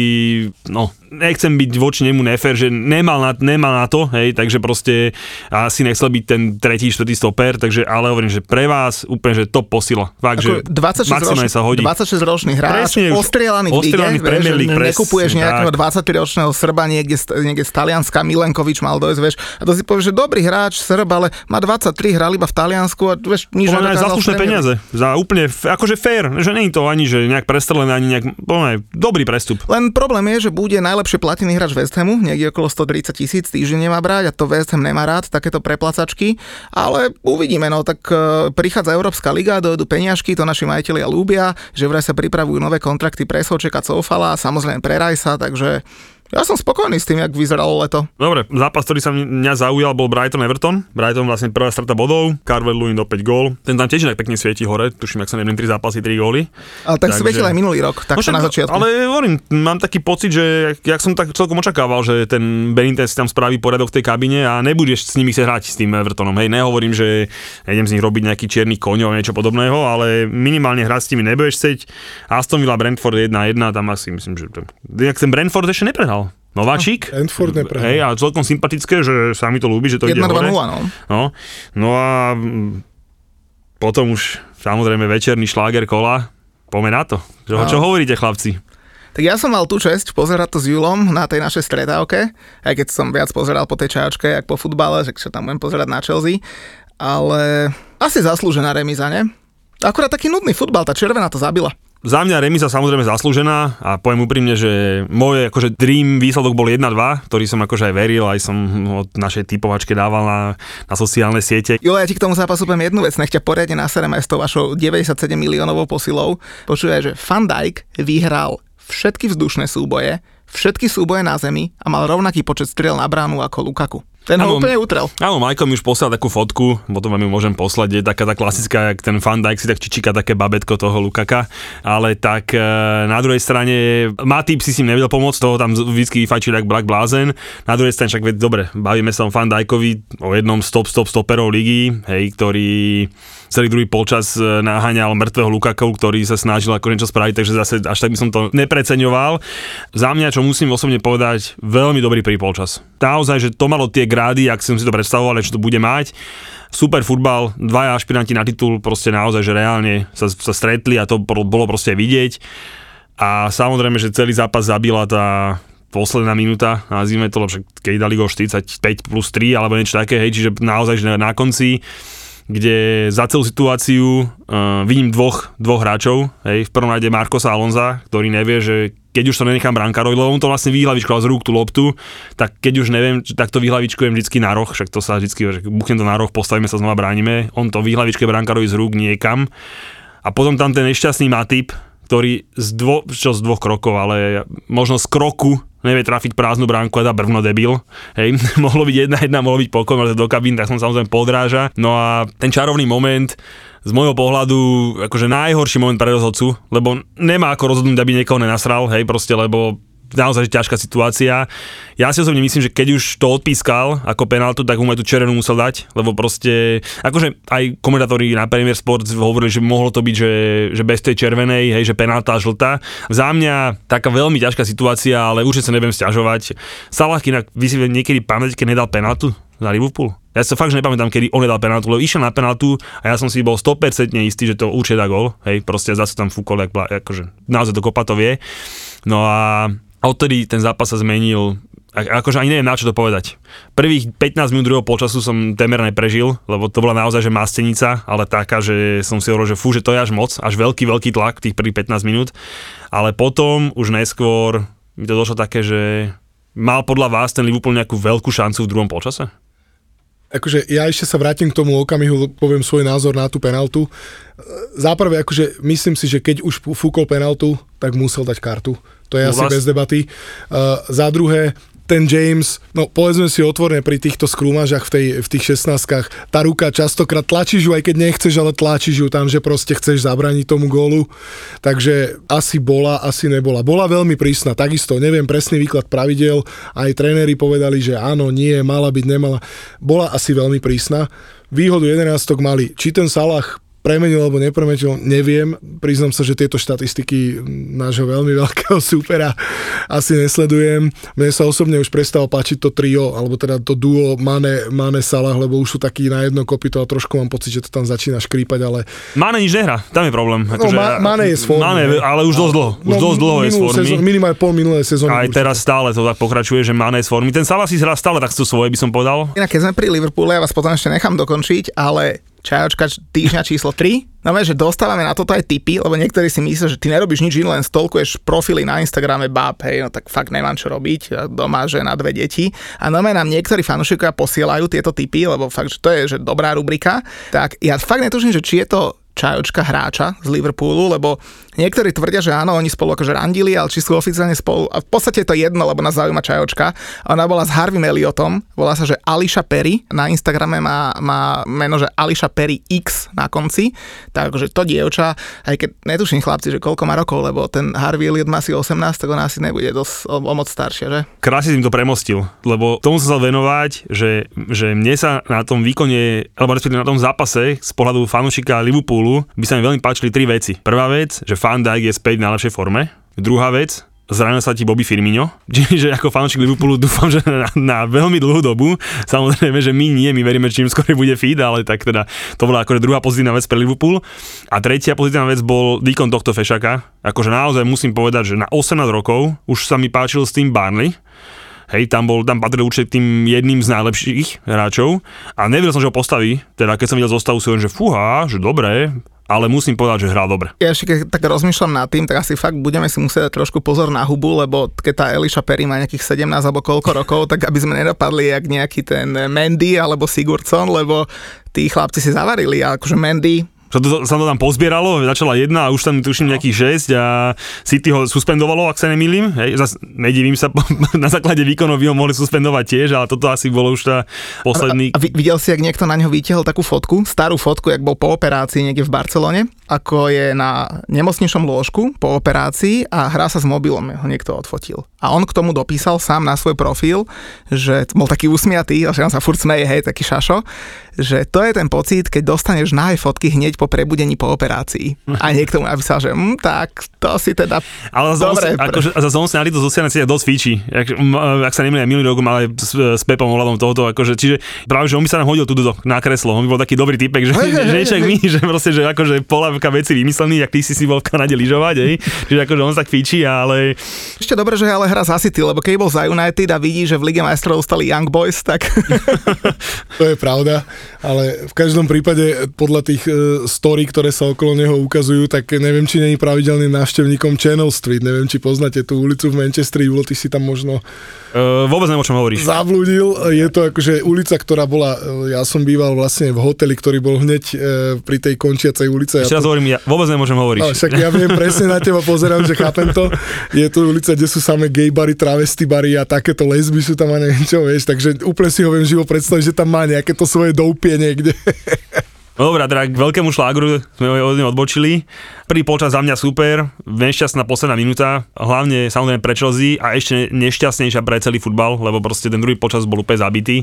no, nechcem byť voči nemu nefér, že nemal na, nemal na to, hej, takže proste asi nechcel byť ten tretí, štvrtý stoper, takže ale hovorím, že pre vás úplne, že top posila. Fakt, že Ako 26 maximálne ročný, sa hodí. 26 ročný hráč, Presne, ostrielaný v lige, ostrielaný v Premier League, že presne, nekupuješ nejakého tak. 25-ročného Srba niekde, niekde z Talianska, Milenkovič mal dojsť, vieš, a to si povieš, že dobrý hráč, Srb, ale má 23, hral iba v Taliansku a vieš, nič Podľa za slušné peniaze. Za úplne, akože fair, že nie je to ani, že nejak prestrelené, ani nejak, podľa mňa, dobrý prestup. Len problém je, že bude najlepšie platený hráč West Hamu, niekde okolo 130 tisíc týždeň nemá brať a to West Ham nemá rád, takéto preplacačky, ale uvidíme, no tak e, prichádza Európska liga, dojdú peniažky, to naši majiteľia ľúbia, že vraj sa pripravujú nové kontrakty pre Součeka, Coufala, samozrejme pre Rajsa, takže ja som spokojný s tým, jak vyzeralo leto. Dobre, zápas, ktorý sa mňa zaujal, bol Brighton Everton. Brighton vlastne prvá strata bodov, Carver Lewin do 5 gól. Ten tam tiež inak pekne svieti hore, tuším, ak sa neviem, 3 zápasy, 3 góly. Ale tak Takže- svietil aj minulý rok, tak však, na začiatku. Ale hovorím, mám taký pocit, že jak, jak som tak celkom očakával, že ten Benitez tam spraví poriadok v tej kabine a nebudeš s nimi sa hrať s tým Evertonom. Hej, nehovorím, že idem z nich robiť nejaký čierny koň alebo niečo podobného, ale minimálne hrať s nimi nebudeš chcieť. Aston Villa Brentford 1-1, tam asi myslím, že to, jak ten Brentford ešte neprehral. Nováčik. Brentford neprehral. Hej, a celkom sympatické, že sa mi to ľúbi, že to ide 1-2-0, hore. no. No, no a mm, potom už samozrejme večerný šláger kola. Poďme na to. Čo, No. čo hovoríte, chlapci? Tak ja som mal tú česť pozerať to s Julom na tej našej stretávke, aj keď som viac pozeral po tej čajočke, jak po futbale, že čo tam budem pozerať na Chelsea, ale asi zaslúžená remíza, ne? Akurát taký nudný futbal, tá červená to zabila. Za mňa remisa samozrejme zaslúžená a poviem úprimne, že môj akože dream výsledok bol 1-2, ktorý som akože aj veril, aj som od našej typovačke dával na, na sociálne siete. Julo, ja ti k tomu zápasu poviem jednu vec, nech ťa poriadne nasereme s tou vašou 97 miliónovou posilou. Počúvaj, že Van Dijk vyhral všetky vzdušné súboje, všetky súboje na zemi a mal rovnaký počet striel na bránu ako Lukaku. Ten ho Áno. úplne utrel. Áno, Majko mi už poslal takú fotku, potom vám ju môžem poslať, je taká tá klasická, jak ten Van Dijk si tak čičíka také babetko toho Lukaka, ale tak e, na druhej strane Matip si s ním nevedel pomôcť, toho tam vždy vyfajčil jak Black Blázen, na druhej strane však veď dobre, bavíme sa o Van Dijkovi, o jednom stop stop stoperov ligy, hej, ktorý celý druhý polčas e, naháňal mŕtvého Lukakov, ktorý sa snažil ako niečo spraviť, takže zase až tak by som to nepreceňoval. Za mňa, čo musím osobne povedať, veľmi dobrý prvý polčas. Naozaj, že to malo tie grády, ak som si to predstavoval, čo to bude mať. Super futbal, dvaja ašpiranti na titul, proste naozaj, že reálne sa, sa stretli a to bolo proste vidieť. A samozrejme, že celý zápas zabila tá posledná minúta, nazvime to, lebo keď dali go 45 plus 3 alebo niečo také, hej, čiže naozaj, že na konci kde za celú situáciu uh, vidím dvoch, dvoch hráčov, hej, v prvom rade Markosa Alonza, ktorý nevie, že keď už to nenechám brankárovi, lebo on to vlastne vyhlavičkoval z rúk tú loptu, tak keď už neviem, tak to vyhlavičkujem vždycky na roh, však to sa vždycky, že buchnem to na roh, postavíme sa znova, bránime, on to vyhlavičkuje brankárovi z rúk niekam. A potom tam ten nešťastný Matip, ktorý z, dvo, čo z dvoch krokov, ale možno z kroku nevie trafiť prázdnu bránku a dá brvno debil. Hej, mohlo byť jedna jedna, mohlo byť pokoj, ale do kabín, tak som samozrejme podráža. No a ten čarovný moment, z môjho pohľadu akože najhorší moment pre rozhodcu, lebo nemá ako rozhodnúť, aby niekoho nenasral, hej, proste, lebo naozaj ťažká situácia. Ja si osobne myslím, že keď už to odpískal ako penaltu, tak mu aj tú červenú musel dať, lebo proste, akože aj komentátori na Premier Sport hovorili, že mohlo to byť, že, že bez tej červenej, hej, že penálta žltá. Za mňa taká veľmi ťažká situácia, ale určite sa neviem stiažovať. Salah inak, vy si niekedy pamätáte, keď nedal penaltu za Liverpool? Ja sa fakt, že nepamätám, kedy on nedal penaltu, lebo išiel na penaltu a ja som si bol 100% istý, že to určite dá gol. Hej, proste zase tam fúkol, bla- akože naozaj to kopa to vie. No a a odtedy ten zápas sa zmenil akože ani neviem na čo to povedať. Prvých 15 minút druhého polčasu som témer neprežil, lebo to bola naozaj že mastenica, ale taká, že som si hovoril, že fú, že to je až moc, až veľký, veľký tlak tých prvých 15 minút. Ale potom už neskôr mi to došlo také, že mal podľa vás ten Liverpool nejakú veľkú šancu v druhom polčase? Akože ja ešte sa vrátim k tomu okamihu, poviem svoj názor na tú penaltu. Záprve, akože myslím si, že keď už fúkol penaltu, tak musel dať kartu. To je U asi vás? bez debaty. Uh, za druhé, ten James, no povedzme si otvorene pri týchto skrúmažach v, tej, v tých 16 tá ruka častokrát tlačíš ju, aj keď nechceš, ale tlačíš ju tam, že proste chceš zabraniť tomu gólu. Takže asi bola, asi nebola. Bola veľmi prísna, takisto, neviem presný výklad pravidel, aj tréneri povedali, že áno, nie, mala byť, nemala. Bola asi veľmi prísna. Výhodu 11 mali, či ten Salah premenil alebo nepremenil, neviem. Priznám sa, že tieto štatistiky nášho veľmi veľkého supera asi nesledujem. Mne sa osobne už prestalo páčiť to trio, alebo teda to duo Mane, Mane Salah, lebo už sú takí na jedno kopito a trošku mám pocit, že to tam začína škrípať, ale Mane nič nehrá, tam je problém. No, Ma- Mane je z formy, Mane, ale už dosť dlho, už dosť dlho je z formy. Sezón, minimálne pol minulé sezóny. Aj teraz stále to tak pokračuje, že Mane je z formy. Ten Salah si hrá stále takto svoje, by som povedal. Inak keď sme pri Liverpoole, ja vás potom ešte nechám dokončiť, ale čajočka týždňa číslo 3. No že dostávame na toto aj tipy, lebo niektorí si myslia, že ty nerobíš nič iné, len stolkuješ profily na Instagrame báb, hej, no tak fakt nemám čo robiť, doma žena, dve deti. A no nám niektorí fanúšikovia posielajú tieto tipy, lebo fakt, že to je že dobrá rubrika. Tak ja fakt netuším, že či je to čajočka hráča z Liverpoolu, lebo niektorí tvrdia, že áno, oni spolu akože randili, ale či sú oficiálne spolu, a v podstate je to jedno, lebo nás zaujíma čajočka. Ona bola s Harvey Elliotom, volá sa, že Ališa Perry, na Instagrame má, má meno, že Ališa Perry X na konci, takže to dievča, aj keď netuším chlapci, že koľko má rokov, lebo ten Harvey Elliot má asi 18, tak ona asi nebude dosť o, o moc staršia, že? Krásne im to premostil, lebo tomu sa venovať, že, že mne sa na tom výkone, alebo respektíve na tom zápase z pohľadu fanúšika Liverpoolu by sa mi veľmi páčili tri veci. Prvá vec, že Van Dijk je späť v najlepšej forme. Druhá vec, zranil sa ti Bobby Firmino, čiže ako fanúšik Liverpoolu dúfam, že na, na veľmi dlhú dobu, samozrejme, že my nie, my veríme, že čím skôr bude feed, ale tak teda to bola akože druhá pozitívna vec pre Liverpool. A tretia pozitívna vec bol výkon tohto Fešaka, akože naozaj musím povedať, že na 18 rokov už sa mi páčil s tým Barnley, Hej, tam bol, tam patril určite tým jedným z najlepších hráčov a nevedel som, že ho postaví, teda keď som videl zostavu, si hovorím, že fúha, že dobré, ale musím povedať, že hral dobre. Ja ešte keď tak rozmýšľam nad tým, tak asi fakt budeme si musieť dať trošku pozor na hubu, lebo keď tá Eliša Perry má nejakých 17 alebo koľko rokov, tak aby sme nedopadli jak nejaký ten Mandy alebo Sigurdsson, lebo tí chlapci si zavarili a akože Mandy Že to, sa to tam pozbieralo, začala jedna a už tam tuším nejakých 6 a City ho suspendovalo, ak sa nemýlim. Hej, zas nedivím sa, na základe výkonov by ho mohli suspendovať tiež, ale toto asi bolo už tá posledný. A, a videl si, ak niekto na ňo vytiahol takú fotku, starú fotku, jak bol po operácii niekde v Barcelone, ako je na nemocničnom lôžku po operácii a hrá sa s mobilom, ho niekto odfotil. A on k tomu dopísal sám na svoj profil, že bol taký usmiatý, že on sa furt smeje, hej, taký šašo, že to je ten pocit, keď dostaneš nahé fotky hneď po prebudení po operácii. A niekto mu napísal, že mm, tak to si teda ale dobre. Za akože, za on snáli to sociálne siete dosť fíči. Ak, ak sa nemýlim, minulý rok mal s, s Pepom ohľadom tohoto, akože, čiže práve, že on by sa nám hodil tu do, na kreslo, on by bol taký dobrý typek, že, že, že, my, že proste, že akože polavka veci vymyslený, jak ty si si bol v Kanade lyžovať, hej. Čiže akože on sa tak fíči, ale... Ešte dobre, že ale hra za City, lebo keď bol za United a vidí, že v Lige majstrov stali Young Boys, tak... to je pravda ale v každom prípade podľa tých uh, story, ktoré sa okolo neho ukazujú, tak neviem, či není pravidelným návštevníkom Channel Street, neviem, či poznáte tú ulicu v Manchestri, Julo, ty si tam možno Uh, vôbec neviem, o čom hovoríš. Zabludil. Je to akože ulica, ktorá bola, ja som býval vlastne v hoteli, ktorý bol hneď uh, pri tej končiacej ulice. Ešte ja raz hovorím, ja vôbec nemôžem hovoriť. No, však ja viem presne na teba, pozerám, že chápem to. Je to ulica, kde sú samé gay bary, travesty bary a takéto lesby sú tam a neviem čo, vieš, takže úplne si ho viem živo predstaviť, že tam má nejaké to svoje doupie niekde. No dobrá, teda k veľkému šlágru sme od odbočili. Prvý polčas za mňa super, nešťastná posledná minúta, hlavne samozrejme pre Chelsea a ešte nešťastnejšia pre celý futbal, lebo proste ten druhý počas bol úplne zabitý.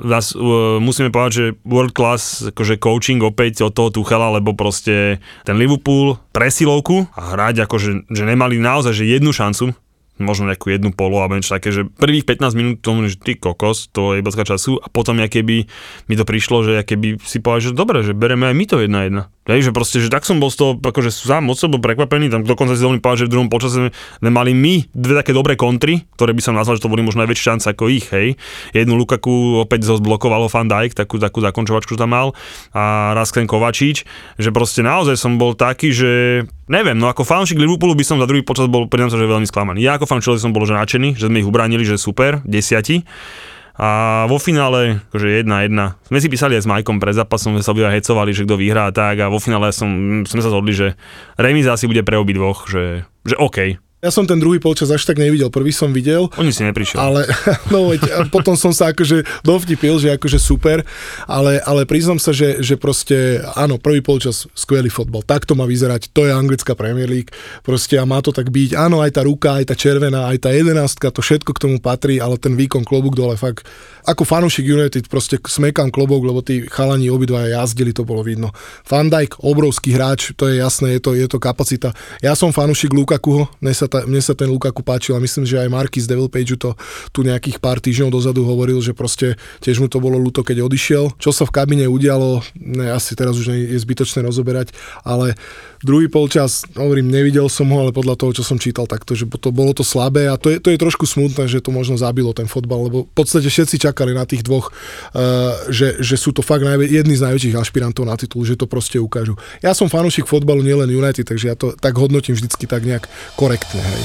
Zas, uh, musíme povedať, že world class akože coaching opäť od toho Tuchela, lebo proste ten Liverpool presilovku a hrať akože, že nemali naozaj že jednu šancu, možno nejakú jednu polo alebo niečo také, že prvých 15 minút tomu, že ty kokos, to je iba času a potom ja keby mi to prišlo, že ja keby si povedal, že dobre, že bereme aj my to jedna jedna. Hej, že proste, že tak som bol z toho akože sám od seba prekvapený, tam dokonca si dovolím že v druhom počase sme mali my dve také dobré kontry, ktoré by som nazval, že to boli možno najväčšie šance ako ich, hej. Jednu Lukaku opäť zblokovalo Van Dijk, takú, takú zakončovačku tam mal a raz ten Kovačič, že proste naozaj som bol taký, že neviem, no ako fanúšik Liverpoolu by som za druhý počas bol priznám sa, že veľmi sklamaný. Ja ako fanúšik som bol že nadšený, že sme ich ubránili, že super, desiati a vo finále, akože jedna jedna, sme si písali aj s Majkom pred zápasom, sme sa obidva hecovali, že kto vyhrá a tak a vo finále som, sme sa zhodli, že remíza asi bude pre obidvoch, že, že OK, ja som ten druhý polčas až tak nevidel, prvý som videl. Oni si neprišiel. Ale, no veď, potom som sa akože dovtipil, že akože super, ale, ale priznam sa, že, že proste, áno, prvý polčas skvelý fotbal, tak to má vyzerať, to je anglická Premier League, proste a má to tak byť, áno, aj tá ruka, aj tá červená, aj tá jedenástka, to všetko k tomu patrí, ale ten výkon klobúk dole fakt, ako fanúšik United proste smekám klobúk, lebo tí chalani obidva jazdili, to bolo vidno. Van Dijk, obrovský hráč, to je jasné, je to, je to kapacita. Ja som fanúšik Lukakuho, dnes sa ta, mne sa ten Lukaku páčil a myslím, že aj Marky z Devil Page to tu nejakých pár týždňov dozadu hovoril, že proste tiež mu to bolo ľúto, keď odišiel. Čo sa v kabine udialo, ne, asi teraz už je zbytočné rozoberať, ale druhý polčas, hovorím, nevidel som ho, ale podľa toho, čo som čítal, tak to, že to, bolo to slabé a to je, to je trošku smutné, že to možno zabilo ten fotbal, lebo v podstate všetci čakali na tých dvoch, uh, že, že sú to fakt najvä, jedni z najväčších ašpirantov na titul, že to proste ukážu. Ja som fanúšik fotbalu, nielen United, takže ja to tak hodnotím vždycky tak nejak korektne hej.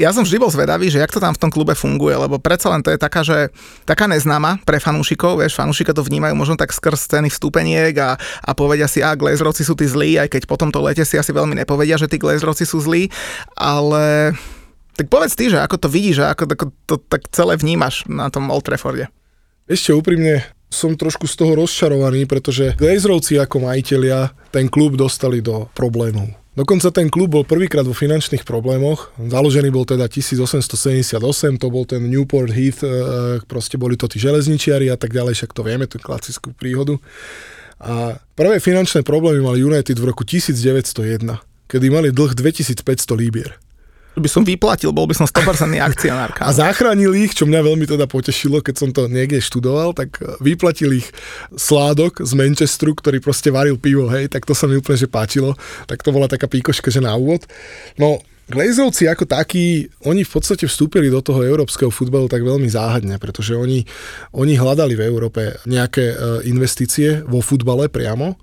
Ja som vždy bol zvedavý, že jak to tam v tom klube funguje, lebo predsa len to je taká, že taká neznáma pre fanúšikov, vieš, fanúšika to vnímajú možno tak skrz ceny vstúpeniek a, a povedia si, a glazrovci sú tí zlí, aj keď potom to lete si asi veľmi nepovedia, že tí glazrovci sú zlí, ale tak povedz ty, že ako to vidíš a ako, ako to tak celé vnímaš na tom Old Trafforde. Ešte úprimne, som trošku z toho rozčarovaný, pretože Glazerovci ako majiteľia ten klub dostali do problémov. Dokonca ten klub bol prvýkrát vo finančných problémoch. Založený bol teda 1878, to bol ten Newport Heath, e, proste boli to tí železničiari a tak ďalej, však to vieme, tú klasickú príhodu. A prvé finančné problémy mali United v roku 1901, kedy mali dlh 2500 líbier by som vyplatil, bol by som 100% akcionár. A zachránil ich, čo mňa veľmi teda potešilo, keď som to niekde študoval, tak e, vyplatil ich sládok z Manchesteru, ktorý proste varil pivo, hej, tak to sa mi úplne že páčilo. Tak to bola taká píkoška, že na úvod. No, Glazerovci ako takí, oni v podstate vstúpili do toho európskeho futbalu tak veľmi záhadne, pretože oni, oni hľadali v Európe nejaké e, investície vo futbale priamo.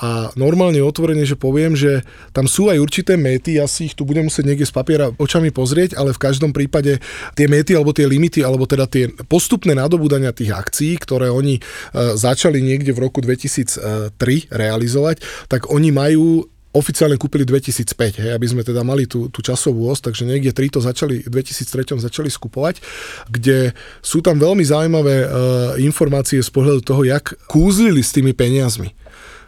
A normálne otvorene, že poviem, že tam sú aj určité méty, ja si ich tu budem musieť niekde z papiera očami pozrieť, ale v každom prípade tie méty alebo tie limity, alebo teda tie postupné nadobúdania tých akcií, ktoré oni e, začali niekde v roku 2003 realizovať, tak oni majú oficiálne kúpili 2005, hej, aby sme teda mali tú, tú časovú os, takže niekde 3 to začali, v 2003 začali skupovať, kde sú tam veľmi zaujímavé uh, informácie z pohľadu toho, jak kúzlili s tými peniazmi.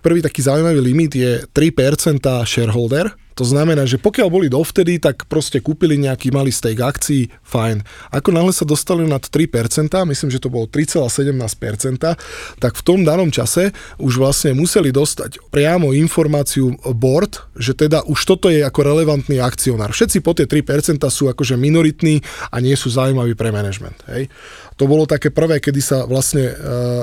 Prvý taký zaujímavý limit je 3% shareholder, to znamená, že pokiaľ boli dovtedy, tak proste kúpili nejaký malý stake akcií, fajn. Ako náhle sa dostali nad 3%, myslím, že to bolo 3,17%, tak v tom danom čase už vlastne museli dostať priamo informáciu board, že teda už toto je ako relevantný akcionár. Všetci po tie 3% sú akože minoritní a nie sú zaujímaví pre management. Hej. To bolo také prvé, kedy sa vlastne uh,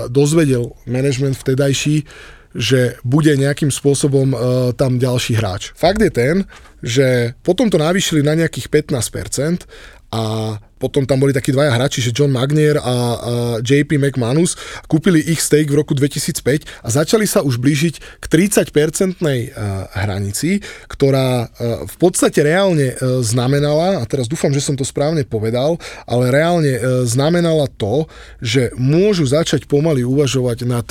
dozvedel management vtedajší, že bude nejakým spôsobom uh, tam ďalší hráč. Fakt je ten, že potom to navýšili na nejakých 15% a potom tam boli takí dvaja hráči, že John Magnier a, a JP McManus, kúpili ich stake v roku 2005 a začali sa už blížiť k 30-percentnej uh, hranici, ktorá uh, v podstate reálne uh, znamenala, a teraz dúfam, že som to správne povedal, ale reálne znamenala to, že môžu začať pomaly uvažovať nad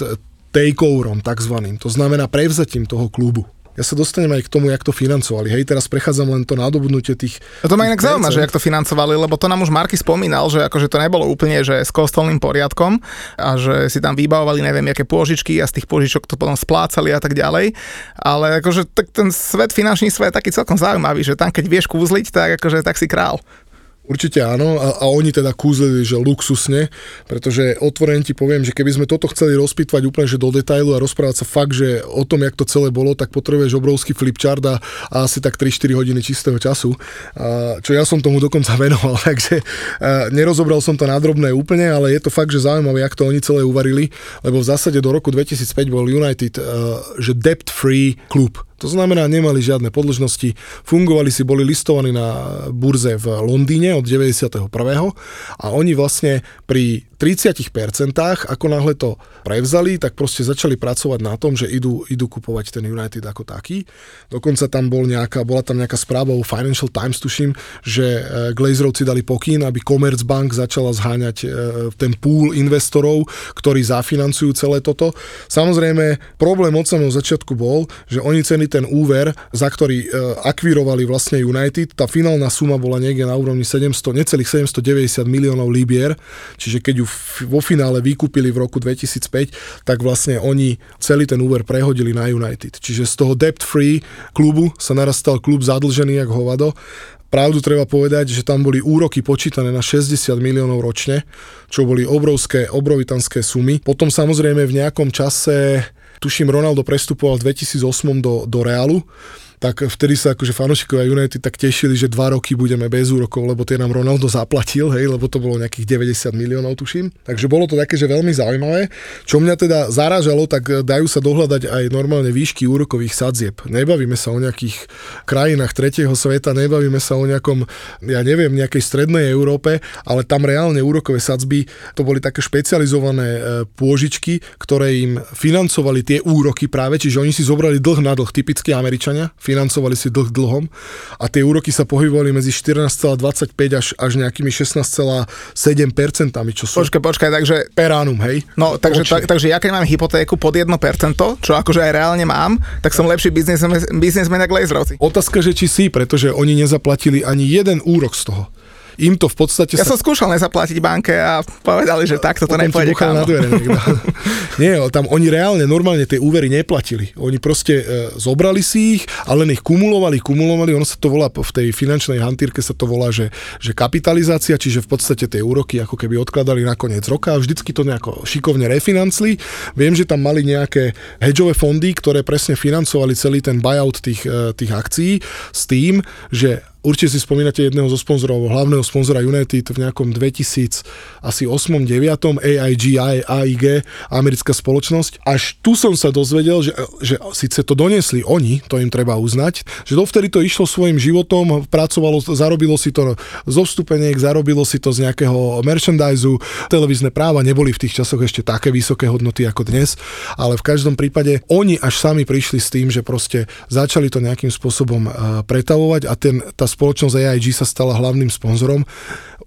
takeoverom takzvaným, to znamená prevzatím toho klubu. Ja sa dostanem aj k tomu, jak to financovali. Hej, teraz prechádzam len to nadobudnutie tých... No to ma inak zaujíma, že jak to financovali, lebo to nám už Marky spomínal, že akože to nebolo úplne že s kostolným poriadkom a že si tam vybavovali neviem, aké pôžičky a z tých pôžičok to potom splácali a tak ďalej. Ale akože tak ten svet, finančný svet je taký celkom zaujímavý, že tam keď vieš kúzliť, tak akože tak si král. Určite áno a, a oni teda kúzlili, že luxusne, pretože otvorene ti poviem, že keby sme toto chceli rozpýtvať úplne že do detailu a rozprávať sa fakt, že o tom, jak to celé bolo, tak potrebuješ obrovský flipchart a, a asi tak 3-4 hodiny čistého času, a, čo ja som tomu dokonca venoval, takže a, nerozobral som to na drobné úplne, ale je to fakt, že zaujímavé, jak to oni celé uvarili, lebo v zásade do roku 2005 bol United, a, že debt-free klub, to znamená, nemali žiadne podložnosti, fungovali si, boli listovaní na burze v Londýne od 91. a oni vlastne pri 30%, ako náhle to prevzali, tak proste začali pracovať na tom, že idú, idú kupovať ten United ako taký. Dokonca tam bol nejaká, bola tam nejaká správa o Financial Times, tuším, že e, Glazerovci dali pokyn, aby Commerzbank začala zháňať e, ten pool investorov, ktorí zafinancujú celé toto. Samozrejme, problém od samého začiatku bol, že oni ceny ten úver, za ktorý e, akvírovali vlastne United, tá finálna suma bola niekde na úrovni 700, necelých 790 miliónov libier, čiže keď ju vo finále vykúpili v roku 2005, tak vlastne oni celý ten úver prehodili na United. Čiže z toho debt-free klubu sa narastal klub zadlžený jak hovado Pravdu treba povedať, že tam boli úroky počítané na 60 miliónov ročne, čo boli obrovské, obrovitanské sumy. Potom samozrejme v nejakom čase, tuším, Ronaldo prestupoval v 2008 do, do Realu tak vtedy sa akože fanúšikovia United tak tešili, že dva roky budeme bez úrokov, lebo tie nám Ronaldo zaplatil, hej, lebo to bolo nejakých 90 miliónov, tuším. Takže bolo to také, že veľmi zaujímavé. Čo mňa teda zarážalo, tak dajú sa dohľadať aj normálne výšky úrokových sadzieb. Nebavíme sa o nejakých krajinách tretieho sveta, nebavíme sa o nejakom, ja neviem, nejakej strednej Európe, ale tam reálne úrokové sadzby, to boli také špecializované e, pôžičky, ktoré im financovali tie úroky práve, čiže oni si zobrali dlh na dlh, typicky Američania, financovali si dlh dlhom a tie úroky sa pohybovali medzi 14,25 až, až nejakými 16,7%, čo sú... Počkaj, počkaj, takže... Per annum, hej? No, takže, tak, takže ja keď mám hypotéku pod 1%, čo akože aj reálne mám, tak som lepší biznismen, biznismen ako Lazerovci. Otázka, že či si, pretože oni nezaplatili ani jeden úrok z toho im to v podstate... Ja sa... som skúšal nezaplatiť banke a povedali, že takto to nepôjde. Na dvere Nie, tam oni reálne normálne tie úvery neplatili. Oni proste e, zobrali si ich a len ich kumulovali, kumulovali. Ono sa to volá v tej finančnej hantírke sa to volá, že, že kapitalizácia, čiže v podstate tie úroky ako keby odkladali na koniec roka a vždycky to nejako šikovne refinancli. Viem, že tam mali nejaké hedžové fondy, ktoré presne financovali celý ten buyout tých, e, tých akcií s tým, že Určite si spomínate jedného zo sponzorov, hlavného sponzora United v nejakom 2000, asi 8. 9. AIG, AIG, americká spoločnosť. Až tu som sa dozvedel, že, že síce to doniesli oni, to im treba uznať, že dovtedy to išlo svojim životom, pracovalo, zarobilo si to zo vstupeniek, zarobilo si to z nejakého merchandiseu, televízne práva neboli v tých časoch ešte také vysoké hodnoty ako dnes, ale v každom prípade oni až sami prišli s tým, že proste začali to nejakým spôsobom pretavovať a ten, tá spoločnosť AIG sa stala hlavným sponzorom.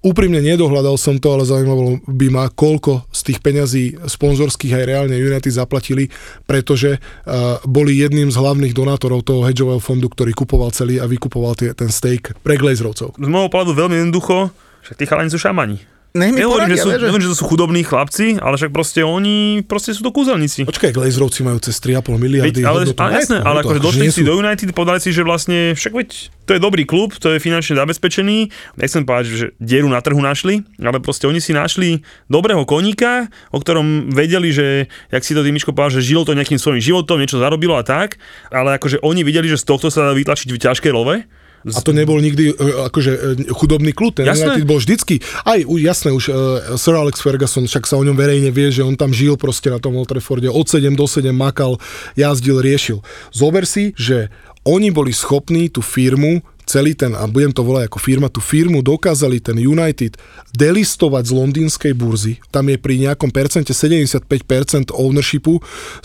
Úprimne nedohľadal som to, ale zaujímalo by ma, koľko z tých peňazí sponzorských aj reálne United zaplatili, pretože uh, boli jedným z hlavných donátorov toho hedžového fondu, ktorý kupoval celý a vykupoval tie, ten stake pre Glazerovcov. Z môjho pohľadu veľmi jednoducho, však tí chalani sú šamani. Nech mi Nehovorím, poradia, že sú, vieš, že- neviem, že to sú chudobní chlapci, ale však proste oni proste sú to kúzelníci. Počkaj, Glazerovci majú cez 3,5 miliardy Veď, ale, hodnotu. ale jasné, No, ale akože došli si sú- do United, povedali si, že vlastne však veď to je dobrý klub, to je finančne zabezpečený. Nechcem povedať, že dieru na trhu našli, ale proste oni si našli dobrého koníka, o ktorom vedeli, že, jak si to ty Miško povedal, že žilo to nejakým svojím životom, niečo zarobilo a tak, ale akože oni videli, že z tohto sa dá vytlačiť v ťažkej love. A to nebol nikdy e, akože e, chudobný klub, ten Jasné. United bol vždycky, aj jasné už uh, Sir Alex Ferguson, však sa o ňom verejne vie, že on tam žil proste na tom Old Trafforde, od 7 do 7 makal, jazdil, riešil. Zober si, že oni boli schopní tú firmu celý ten, a budem to volať ako firma, tú firmu dokázali ten United delistovať z londýnskej burzy. Tam je pri nejakom percente 75% ownershipu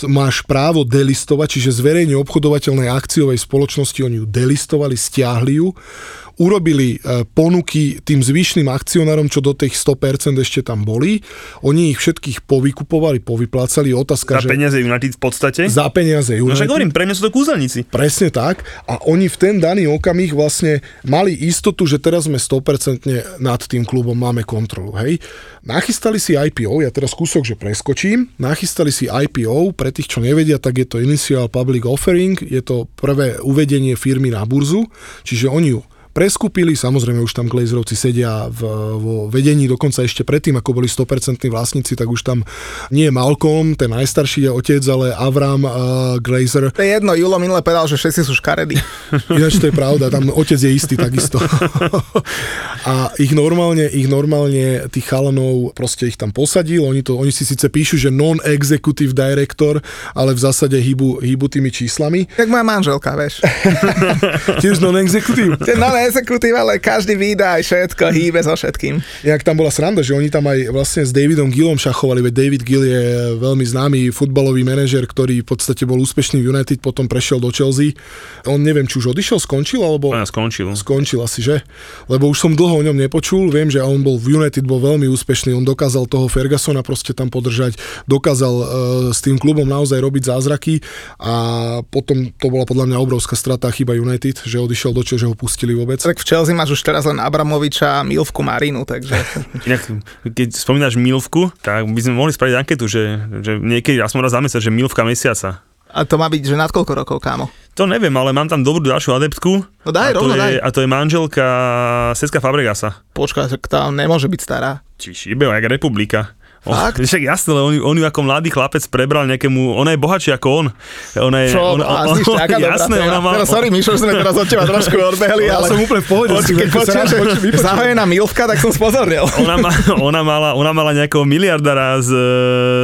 máš právo delistovať, čiže zverejne obchodovateľnej akciovej spoločnosti oni ju delistovali, stiahli ju, urobili e, ponuky tým zvyšným akcionárom, čo do tých 100% ešte tam boli. Oni ich všetkých povykupovali, povyplácali. Otázka, Za že peniaze United v podstate. za peniaze No však United. hovorím, pre mňa sú to kúzelníci. Presne tak. A oni v ten daný okamih vlastne mali istotu, že teraz sme 100% nad tým klubom, máme kontrolu. Hej. Nachystali si IPO, ja teraz kúsok, že preskočím, nachystali si IPO, pre tých, čo nevedia, tak je to Initial Public Offering, je to prvé uvedenie firmy na burzu, čiže oni ju preskúpili, samozrejme už tam Glazerovci sedia v, vo vedení, dokonca ešte predtým, ako boli 100% vlastníci, tak už tam nie je Malcolm, ten najstarší je otec, ale Avram uh, Glazer, To je jedno, Julo minule povedal, že všetci sú škaredí. Ináč to je pravda, tam otec je istý takisto. a ich normálne, ich normálne tých chalanov proste ich tam posadil, oni, to, oni si síce píšu, že non-executive director, ale v zásade hýbu, hýbu tými číslami. Jak moja manželka, vieš. Tiež non-executive. Non exekutív, ale každý výdaj, všetko, hýbe so všetkým. Inak tam bola sranda, že oni tam aj vlastne s Davidom Gillom šachovali, veď David Gill je veľmi známy futbalový manažer, ktorý v podstate bol úspešný v United, potom prešiel do Chelsea. On neviem, či už odišiel, skončil, alebo... Ja skončil. Skončil asi, že? Lebo už som dlho o ňom nepočul, viem, že on bol v United, bol veľmi úspešný, on dokázal toho Fergusona proste tam podržať, dokázal uh, s tým klubom naozaj robiť zázraky a potom to bola podľa mňa obrovská strata chyba United, že odišiel do Chelsea, že ho pustili vôbec. Tak v Chelsea máš už teraz len Abramoviča a Milvku Marinu, takže... Inak, keď spomínaš Milvku, tak by sme mohli spraviť anketu, že, že niekedy, aspoň raz za mesiac, že Milvka mesiaca. A to má byť, že nad koľko rokov, kámo? To neviem, ale mám tam dobrú ďalšiu adeptku. No daj, a to rovno je, daj. A to je manželka Seska Fabregasa. Počkaj, tak tá nemôže byť stará. Či šibe, jak republika. Fakt? však jasné, ale on, ju- on ju ako mladý chlapec prebral nejakému, ona je bohatšia ako on. Ona je, Čo, ona, je aká dobrá jasné, ona má, Teraz, sorry, Mišo, že sme teraz od teba trošku odbehli, Ja ale... som úplne v pohode, sa rád že. Zahojená Milvka, tak som spozornil. ona, má, ona, mala, ona mala nejakého miliardára s,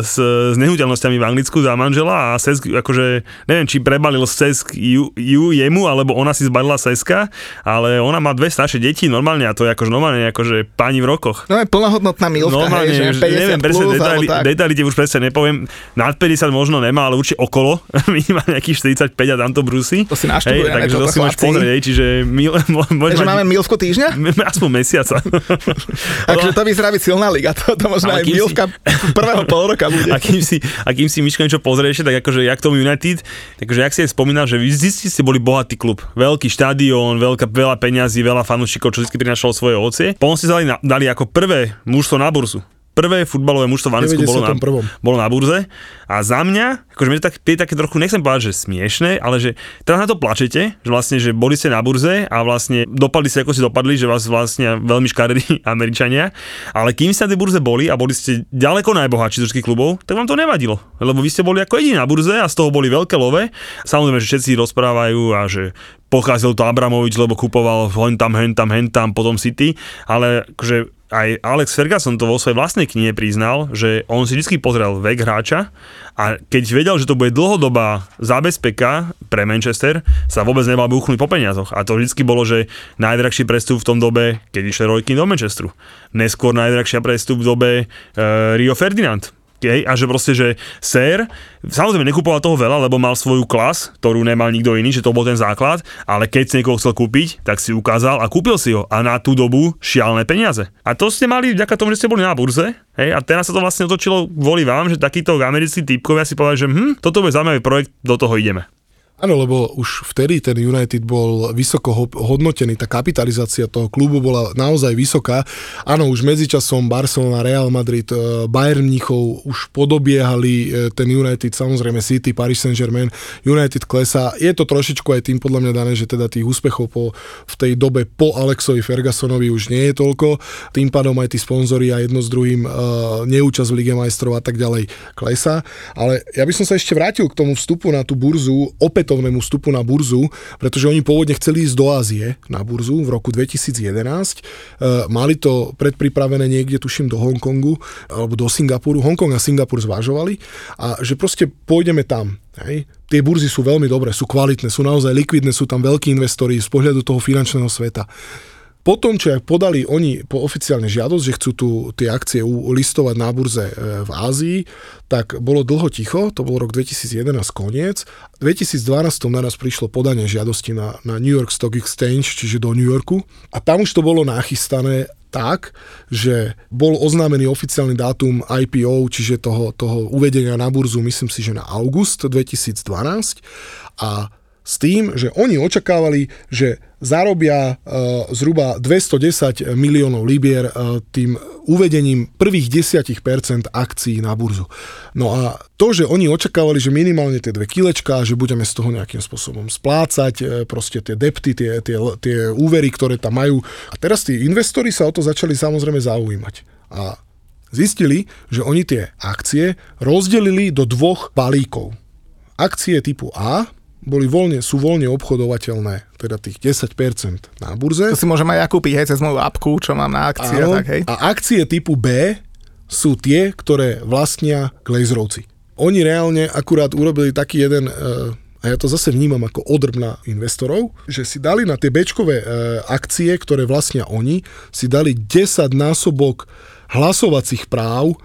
s, s nehnuteľnosťami v Anglicku za manžela a Sesk, akože, neviem, či prebalil Sesk ju, ju, jemu, alebo ona si zbalila Seska, ale ona má dve staršie deti normálne a to je akože normálne akože pani v rokoch. No je plnohodnotná Milvka, Normálne, hej, že 50 neviem presne plus, detaily, detaily ti už presne nepoviem. Nad 50 možno nemá, ale určite okolo. Minimálne nejakých 45 a tamto brúsi. To si naštudujeme, takže to si máš pozrieť, hej, čiže mil, Takže máme Milvku týždňa? aspoň mesiaca. Takže to vyzerá byť silná liga. To, to možno aj kým si- Milvka prvého pol roka bude. a kým si, a kým si Miško niečo pozrieš, tak akože jak tomu United, takže jak si aj spomínal, že vy zistí ste boli bohatý klub. Veľký štadión, veľká, veľa peňazí, veľa fanúšikov, čo vždy prinašalo svoje ovocie. Potom ste dali, na- dali ako prvé mužstvo na burzu. Prvé futbalové mužstvo v Anglicku bolo na, 91.. bolo na burze a za mňa, akože mne to tak, také trochu, nechcem povedať, že smiešne, ale že teraz na to plačete, že vlastne, že boli ste na burze a vlastne dopadli ste ako si dopadli, že vás vlastne veľmi škaredí Američania, ale kým ste na tej burze boli a boli ste ďaleko najbohatší z klubov, tak vám to nevadilo, lebo vy ste boli ako jediní na burze a z toho boli veľké love. Samozrejme, že všetci rozprávajú a že pocházel to Abramovič, lebo kupoval hen tam, hen tam, hen tam, potom City, ale akože aj Alex Ferguson to vo svojej vlastnej knihe priznal, že on si vždy pozrel vek hráča a keď vedel, že to bude dlhodobá zábezpeka pre Manchester, sa vôbec nebal buchnúť po peniazoch. A to vždy bolo, že najdrahší prestup v tom dobe, keď išli Roy do Manchesteru. Neskôr najdrahšia prestup v dobe e, Rio Ferdinand Hej, a že proste, že sér, samozrejme nekupoval toho veľa, lebo mal svoju klas, ktorú nemal nikto iný, že to bol ten základ, ale keď si niekoho chcel kúpiť, tak si ukázal a kúpil si ho a na tú dobu šialené peniaze. A to ste mali vďaka tomu, že ste boli na burze, hej, a teraz sa to vlastne otočilo kvôli vám, že takíto americkí typkovia si povedali, že hm, toto bude zaujímavý projekt, do toho ideme. Áno, lebo už vtedy ten United bol vysoko hodnotený, tá kapitalizácia toho klubu bola naozaj vysoká. Áno, už medzičasom Barcelona, Real Madrid, e, Bayern Mnichov už podobiehali e, ten United, samozrejme City, Paris Saint-Germain, United klesa. Je to trošičku aj tým podľa mňa dané, že teda tých úspechov po, v tej dobe po Alexovi Fergusonovi už nie je toľko. Tým pádom aj tí sponzori a jedno s druhým uh, neúčasť v Lige majstrov a tak ďalej klesa. Ale ja by som sa ešte vrátil k tomu vstupu na tú burzu opäť opätovnému vstupu na burzu, pretože oni pôvodne chceli ísť do Ázie na burzu v roku 2011. E, mali to predpripravené niekde, tuším, do Hongkongu alebo do Singapuru. Hongkong a Singapur zvažovali a že proste pôjdeme tam. Hej. Tie burzy sú veľmi dobré, sú kvalitné, sú naozaj likvidné, sú tam veľkí investori z pohľadu toho finančného sveta. Potom, čo aj podali oni po oficiálne žiadosť, že chcú tu tie akcie listovať na burze e, v Ázii, tak bolo dlho ticho, to bol rok 2011 koniec. V 2012 naraz prišlo podanie žiadosti na, na New York Stock Exchange, čiže do New Yorku. A tam už to bolo nachystané tak, že bol oznámený oficiálny dátum IPO, čiže toho, toho uvedenia na burzu, myslím si, že na august 2012 a s tým, že oni očakávali, že zarobia uh, zhruba 210 miliónov libier uh, tým uvedením prvých 10% akcií na burzu. No a to, že oni očakávali, že minimálne tie dve kilečka, že budeme z toho nejakým spôsobom splácať, uh, proste tie depty, tie, tie, tie úvery, ktoré tam majú. A teraz tí investori sa o to začali samozrejme zaujímať. A zistili, že oni tie akcie rozdelili do dvoch balíkov. Akcie typu A, boli voľne, sú voľne obchodovateľné, teda tých 10% na burze. To si môžem aj ja kúpiť hej, cez moju apku, čo mám na akcie. Áno, tak, hej. A akcie typu B sú tie, ktoré vlastnia Glazerovci. Oni reálne akurát urobili taký jeden, eh, a ja to zase vnímam ako odrb na investorov, že si dali na tie Bčkové eh, akcie, ktoré vlastnia oni, si dali 10 násobok hlasovacích práv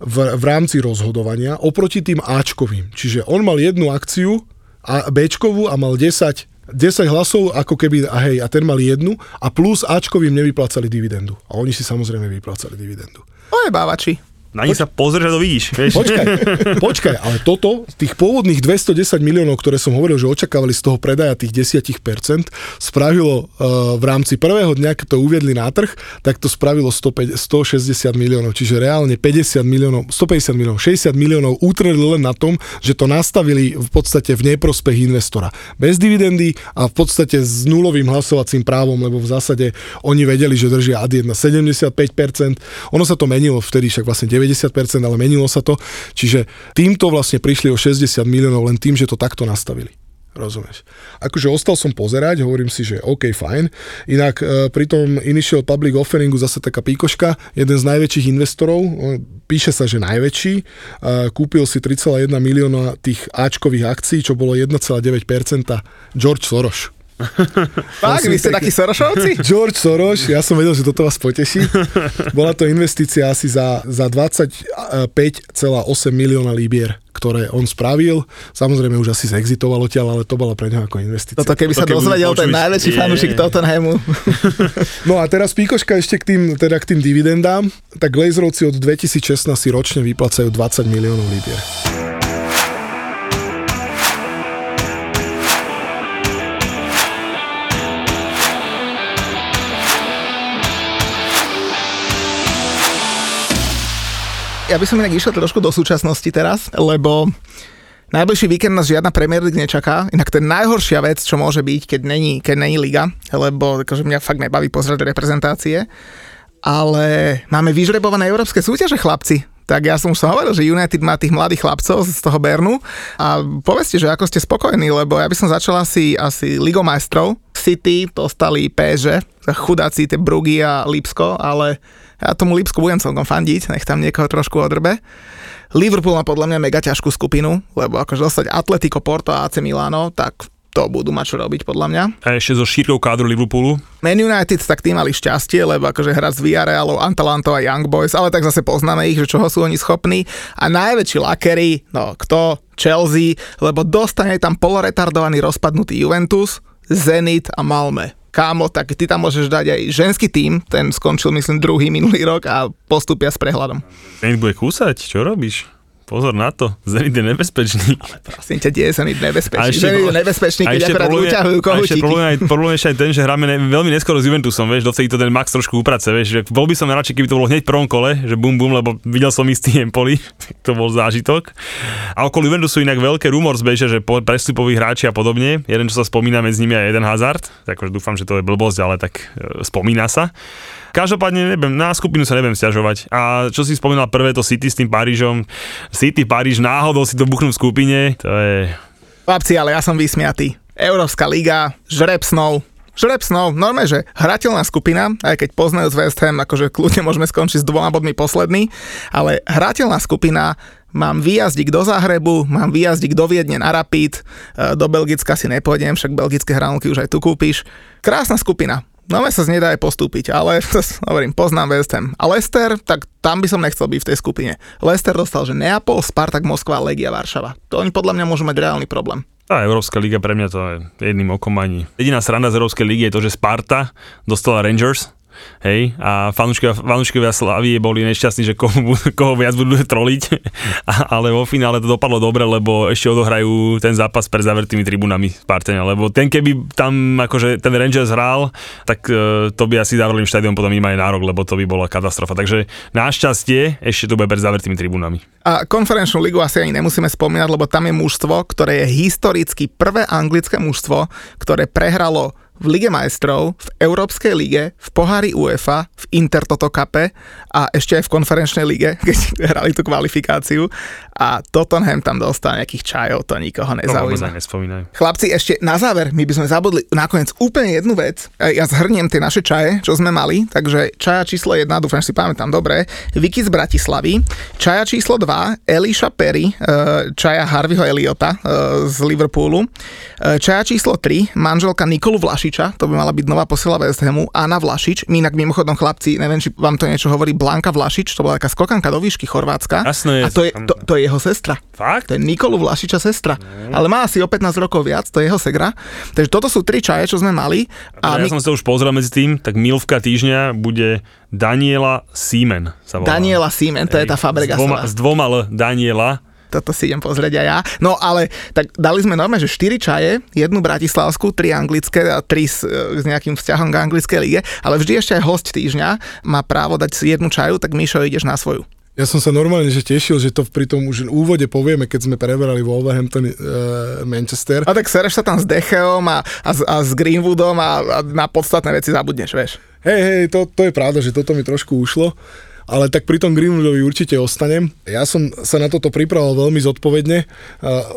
v, v rámci rozhodovania oproti tým Ačkovým. Čiže on mal jednu akciu, a Bčkovú a mal 10 10 hlasov, ako keby, a hej, a ten mal jednu a plus Ačkovým nevyplácali dividendu. A oni si samozrejme vyplácali dividendu. bávači. Na nich sa pozrieš a to vidíš. Vieš? Počkaj, počkaj, ale toto, tých pôvodných 210 miliónov, ktoré som hovoril, že očakávali z toho predaja tých 10%, spravilo uh, v rámci prvého dňa, keď to uviedli na trh, tak to spravilo 105, 160 miliónov, čiže reálne 50 miliónov, 150 miliónov, 60 miliónov utreli len na tom, že to nastavili v podstate v neprospech investora. Bez dividendy a v podstate s nulovým hlasovacím právom, lebo v zásade oni vedeli, že držia ad 1 75%. Ono sa to menilo vtedy však vlastne 9 90%, ale menilo sa to. Čiže týmto vlastne prišli o 60 miliónov len tým, že to takto nastavili. Rozumieš? Akože ostal som pozerať, hovorím si, že OK, fajn. Inak e, pri tom Initial Public Offeringu zase taká píkoška, jeden z najväčších investorov, píše sa, že najväčší, e, kúpil si 3,1 milióna tých Ačkových akcií, čo bolo 1,9% George Soros. Fakt, vy ste takí Sorošovci? George Soros, ja som vedel, že toto vás poteší. Bola to investícia asi za, za 25,8 milióna líbier ktoré on spravil. Samozrejme už asi zexitoval odtiaľ, ale to bola pre neho ako investícia. Toto keby sa dozvedel ten najväčší fanúšik Tottenhamu. no a teraz píkoška ešte k tým, teda k tým dividendám. Tak Glazerovci od 2016 si ročne vyplacajú 20 miliónov líbier. Ja by som inak išiel trošku do súčasnosti teraz, lebo Najbližší víkend nás žiadna Premier League nečaká, inak to je najhoršia vec, čo môže byť, keď není, keď není liga, lebo akože mňa fakt nebaví pozrieť reprezentácie. Ale máme vyžrebované európske súťaže, chlapci tak ja som už som hovoril, že United má tých mladých chlapcov z toho Bernu a povedzte, že ako ste spokojní, lebo ja by som začal asi, asi Ligou majstrov. City dostali PSG, chudáci tie Brugy a Lipsko, ale ja tomu Lipsku budem celkom fandiť, nech tam niekoho trošku odrbe. Liverpool má podľa mňa mega ťažkú skupinu, lebo akože dostať Atletico, Porto a AC Milano, tak to budú mať čo robiť podľa mňa. A ešte zo šírkou kádru Liverpoolu. Man United tak tým mali šťastie, lebo akože hrať s Villarrealom, Antalanto a Young Boys, ale tak zase poznáme ich, že čoho sú oni schopní. A najväčší lakery, no kto? Chelsea, lebo dostane tam poloretardovaný rozpadnutý Juventus, Zenit a Malme kámo, tak ty tam môžeš dať aj ženský tým, ten skončil myslím druhý minulý rok a postupia s prehľadom. Zenit bude kúsať, čo robíš? Pozor na to, Zenit je nebezpečný. Ale prosím ťa, je Zenit nebezpečný? Ešte, Zenit je nebezpečný, keď akorát vyťahujú kohútiky. A ešte problém je aj ten, že hráme ne, veľmi neskoro s Juventusom, vieš, dovtedy to ten Max trošku uprace, vieš, že bol by som radšej, keby to bolo hneď prvom kole, že bum bum, lebo videl som istý Empoli, to bol zážitok. A okolo Juventusu inak veľké rumor zbeže, že prestupoví hráči a podobne, jeden, čo sa spomína medzi nimi je jeden Hazard, takže dúfam, že to je blbosť, ale tak e, spomína sa. Každopádne neviem, na skupinu sa neviem stiažovať. A čo si spomínal prvé, to City s tým Parížom. City, Paríž, náhodou si to buchnú v skupine, to je... Chlapci, ale ja som vysmiatý. Európska liga, žreb snov, žreb normálne, že hrateľná skupina, aj keď poznajú z West Ham, akože kľudne môžeme skončiť s dvoma bodmi posledný, ale hrateľná skupina, mám výjazdík do Zahrebu, mám výjazdík do Viedne na Rapid, e, do Belgicka si nepôjdem, však belgické hranolky už aj tu kúpiš. Krásna skupina. No sa nedá aj postúpiť, ale hovorím, poznám West Ham. A Leicester, tak tam by som nechcel byť v tej skupine. Leicester dostal, že Neapol, Spartak, Moskva, Legia, Varšava. To oni podľa mňa môžu mať reálny problém. Tá Európska liga pre mňa to je jedným okom ani. Jediná sranda z Európskej ligy je to, že Sparta dostala Rangers, hej, a fanúškovia Slavie boli nešťastní, že koho, koho viac budú troliť, ale vo finále to dopadlo dobre, lebo ešte odohrajú ten zápas pred zavretými tribunami Spartania, lebo ten keby tam akože ten Rangers hral, tak e, to by asi zavreli štadión potom im aj nárok, lebo to by bola katastrofa. Takže našťastie ešte to bude pred zavretými tribunami. A konferenčnú ligu asi ani nemusíme spomínať, lebo tam je mužstvo, ktoré je historicky prvé anglické mužstvo, ktoré prehralo v Lige majstrov, v Európskej lige, v pohári UEFA, v Intertoto Cupe a ešte aj v konferenčnej lige, keď hrali tú kvalifikáciu a Tottenham tam dostal nejakých čajov, to nikoho nezaujíma. No, Chlapci, ešte na záver, my by sme zabudli nakoniec úplne jednu vec. Ja zhrniem tie naše čaje, čo sme mali, takže čaja číslo 1, dúfam, že si pamätám dobre, Vicky z Bratislavy, čaja číslo 2, Elisha Perry, e, čaja Harveyho Eliota e, z Liverpoolu, e, čaja číslo 3, manželka Nikolu Vlašiča, to by mala byť nová posila West Hamu, Anna Vlašič, my inak mimochodom chlapci, neviem, či vám to niečo hovorí, Blanka Vlašič, to bola taká skokanka do výšky Chorvátska. Jasné, a to je, to, to je jeho sestra. Fakt? To je Nikolu Vlašiča sestra. Mm. Ale má asi o 15 rokov viac, to je jeho segra. Takže toto sú tri čaje, čo sme mali. A ja my... som sa už pozrel medzi tým, tak Milvka týždňa bude Daniela Siemen. Sa volá. Daniela Siemen, to Ej, je tá Fabrega. S dvoma, s dvoma L Daniela toto si idem pozrieť aj ja. No ale tak dali sme normálne, že 4 čaje, jednu bratislavskú, tri anglické a tri s, s nejakým vzťahom k anglickej lige, ale vždy ešte aj host týždňa má právo dať si jednu čaju, tak Mišo ideš na svoju. Ja som sa normálne že tešil, že to pri tom už úvode povieme, keď sme preberali Wolverhampton uh, Manchester. A tak sereš sa tam s Decheom a, a, a s Greenwoodom a, a na podstatné veci zabudneš, vieš. Hej, hej, to, to je pravda, že toto mi trošku ušlo ale tak pri tom Greenwoodovi určite ostanem. Ja som sa na toto pripravoval veľmi zodpovedne.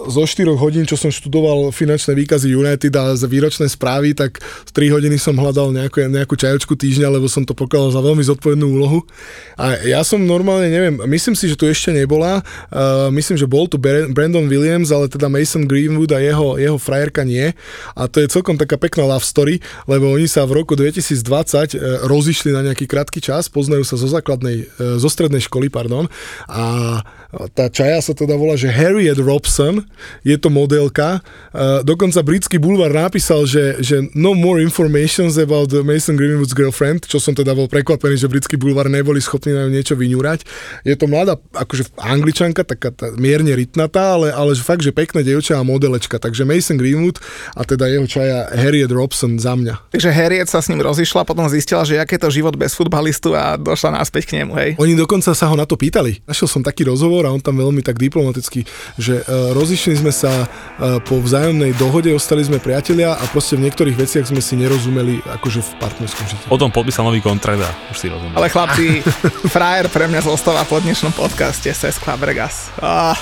Zo 4 hodín, čo som študoval finančné výkazy United a výročné správy, tak 3 hodiny som hľadal nejakú, nejakú čajočku týždňa, lebo som to pokladal za veľmi zodpovednú úlohu. A ja som normálne, neviem, myslím si, že tu ešte nebola. myslím, že bol tu Brandon Williams, ale teda Mason Greenwood a jeho, jeho frajerka nie. A to je celkom taká pekná love story, lebo oni sa v roku 2020 e, rozišli na nejaký krátky čas, poznajú sa zo základnej zo strednej školy, pardon, a Tá čaja sa teda volá, že Harriet Robson, je to modelka. Dokonca britský bulvár napísal, že, že no more informations about Mason Greenwood's girlfriend, čo som teda bol prekvapený, že britský bulvár neboli schopní na niečo vyňúrať. Je to mladá, akože angličanka, taká tá, mierne rytnatá, ale, ale že fakt, že pekná dievča a modelečka. Takže Mason Greenwood a teda jeho čaja Harriet Robson za mňa. Takže Harriet sa s ním rozišla, potom zistila, že aké to život bez futbalistu a došla náspäť k nemu, hej? Oni dokonca sa ho na to pýtali. Našiel som taký rozhovor a on tam veľmi tak diplomaticky, že uh, rozišli sme sa uh, po vzájomnej dohode, ostali sme priatelia a proste v niektorých veciach sme si nerozumeli akože v partnerskom živote. Potom podpísal nový kontrakt a už si rozumiem. Ale chlapci, frajer pre mňa zostáva po dnešnom podcaste Ses Fabregas. Ah.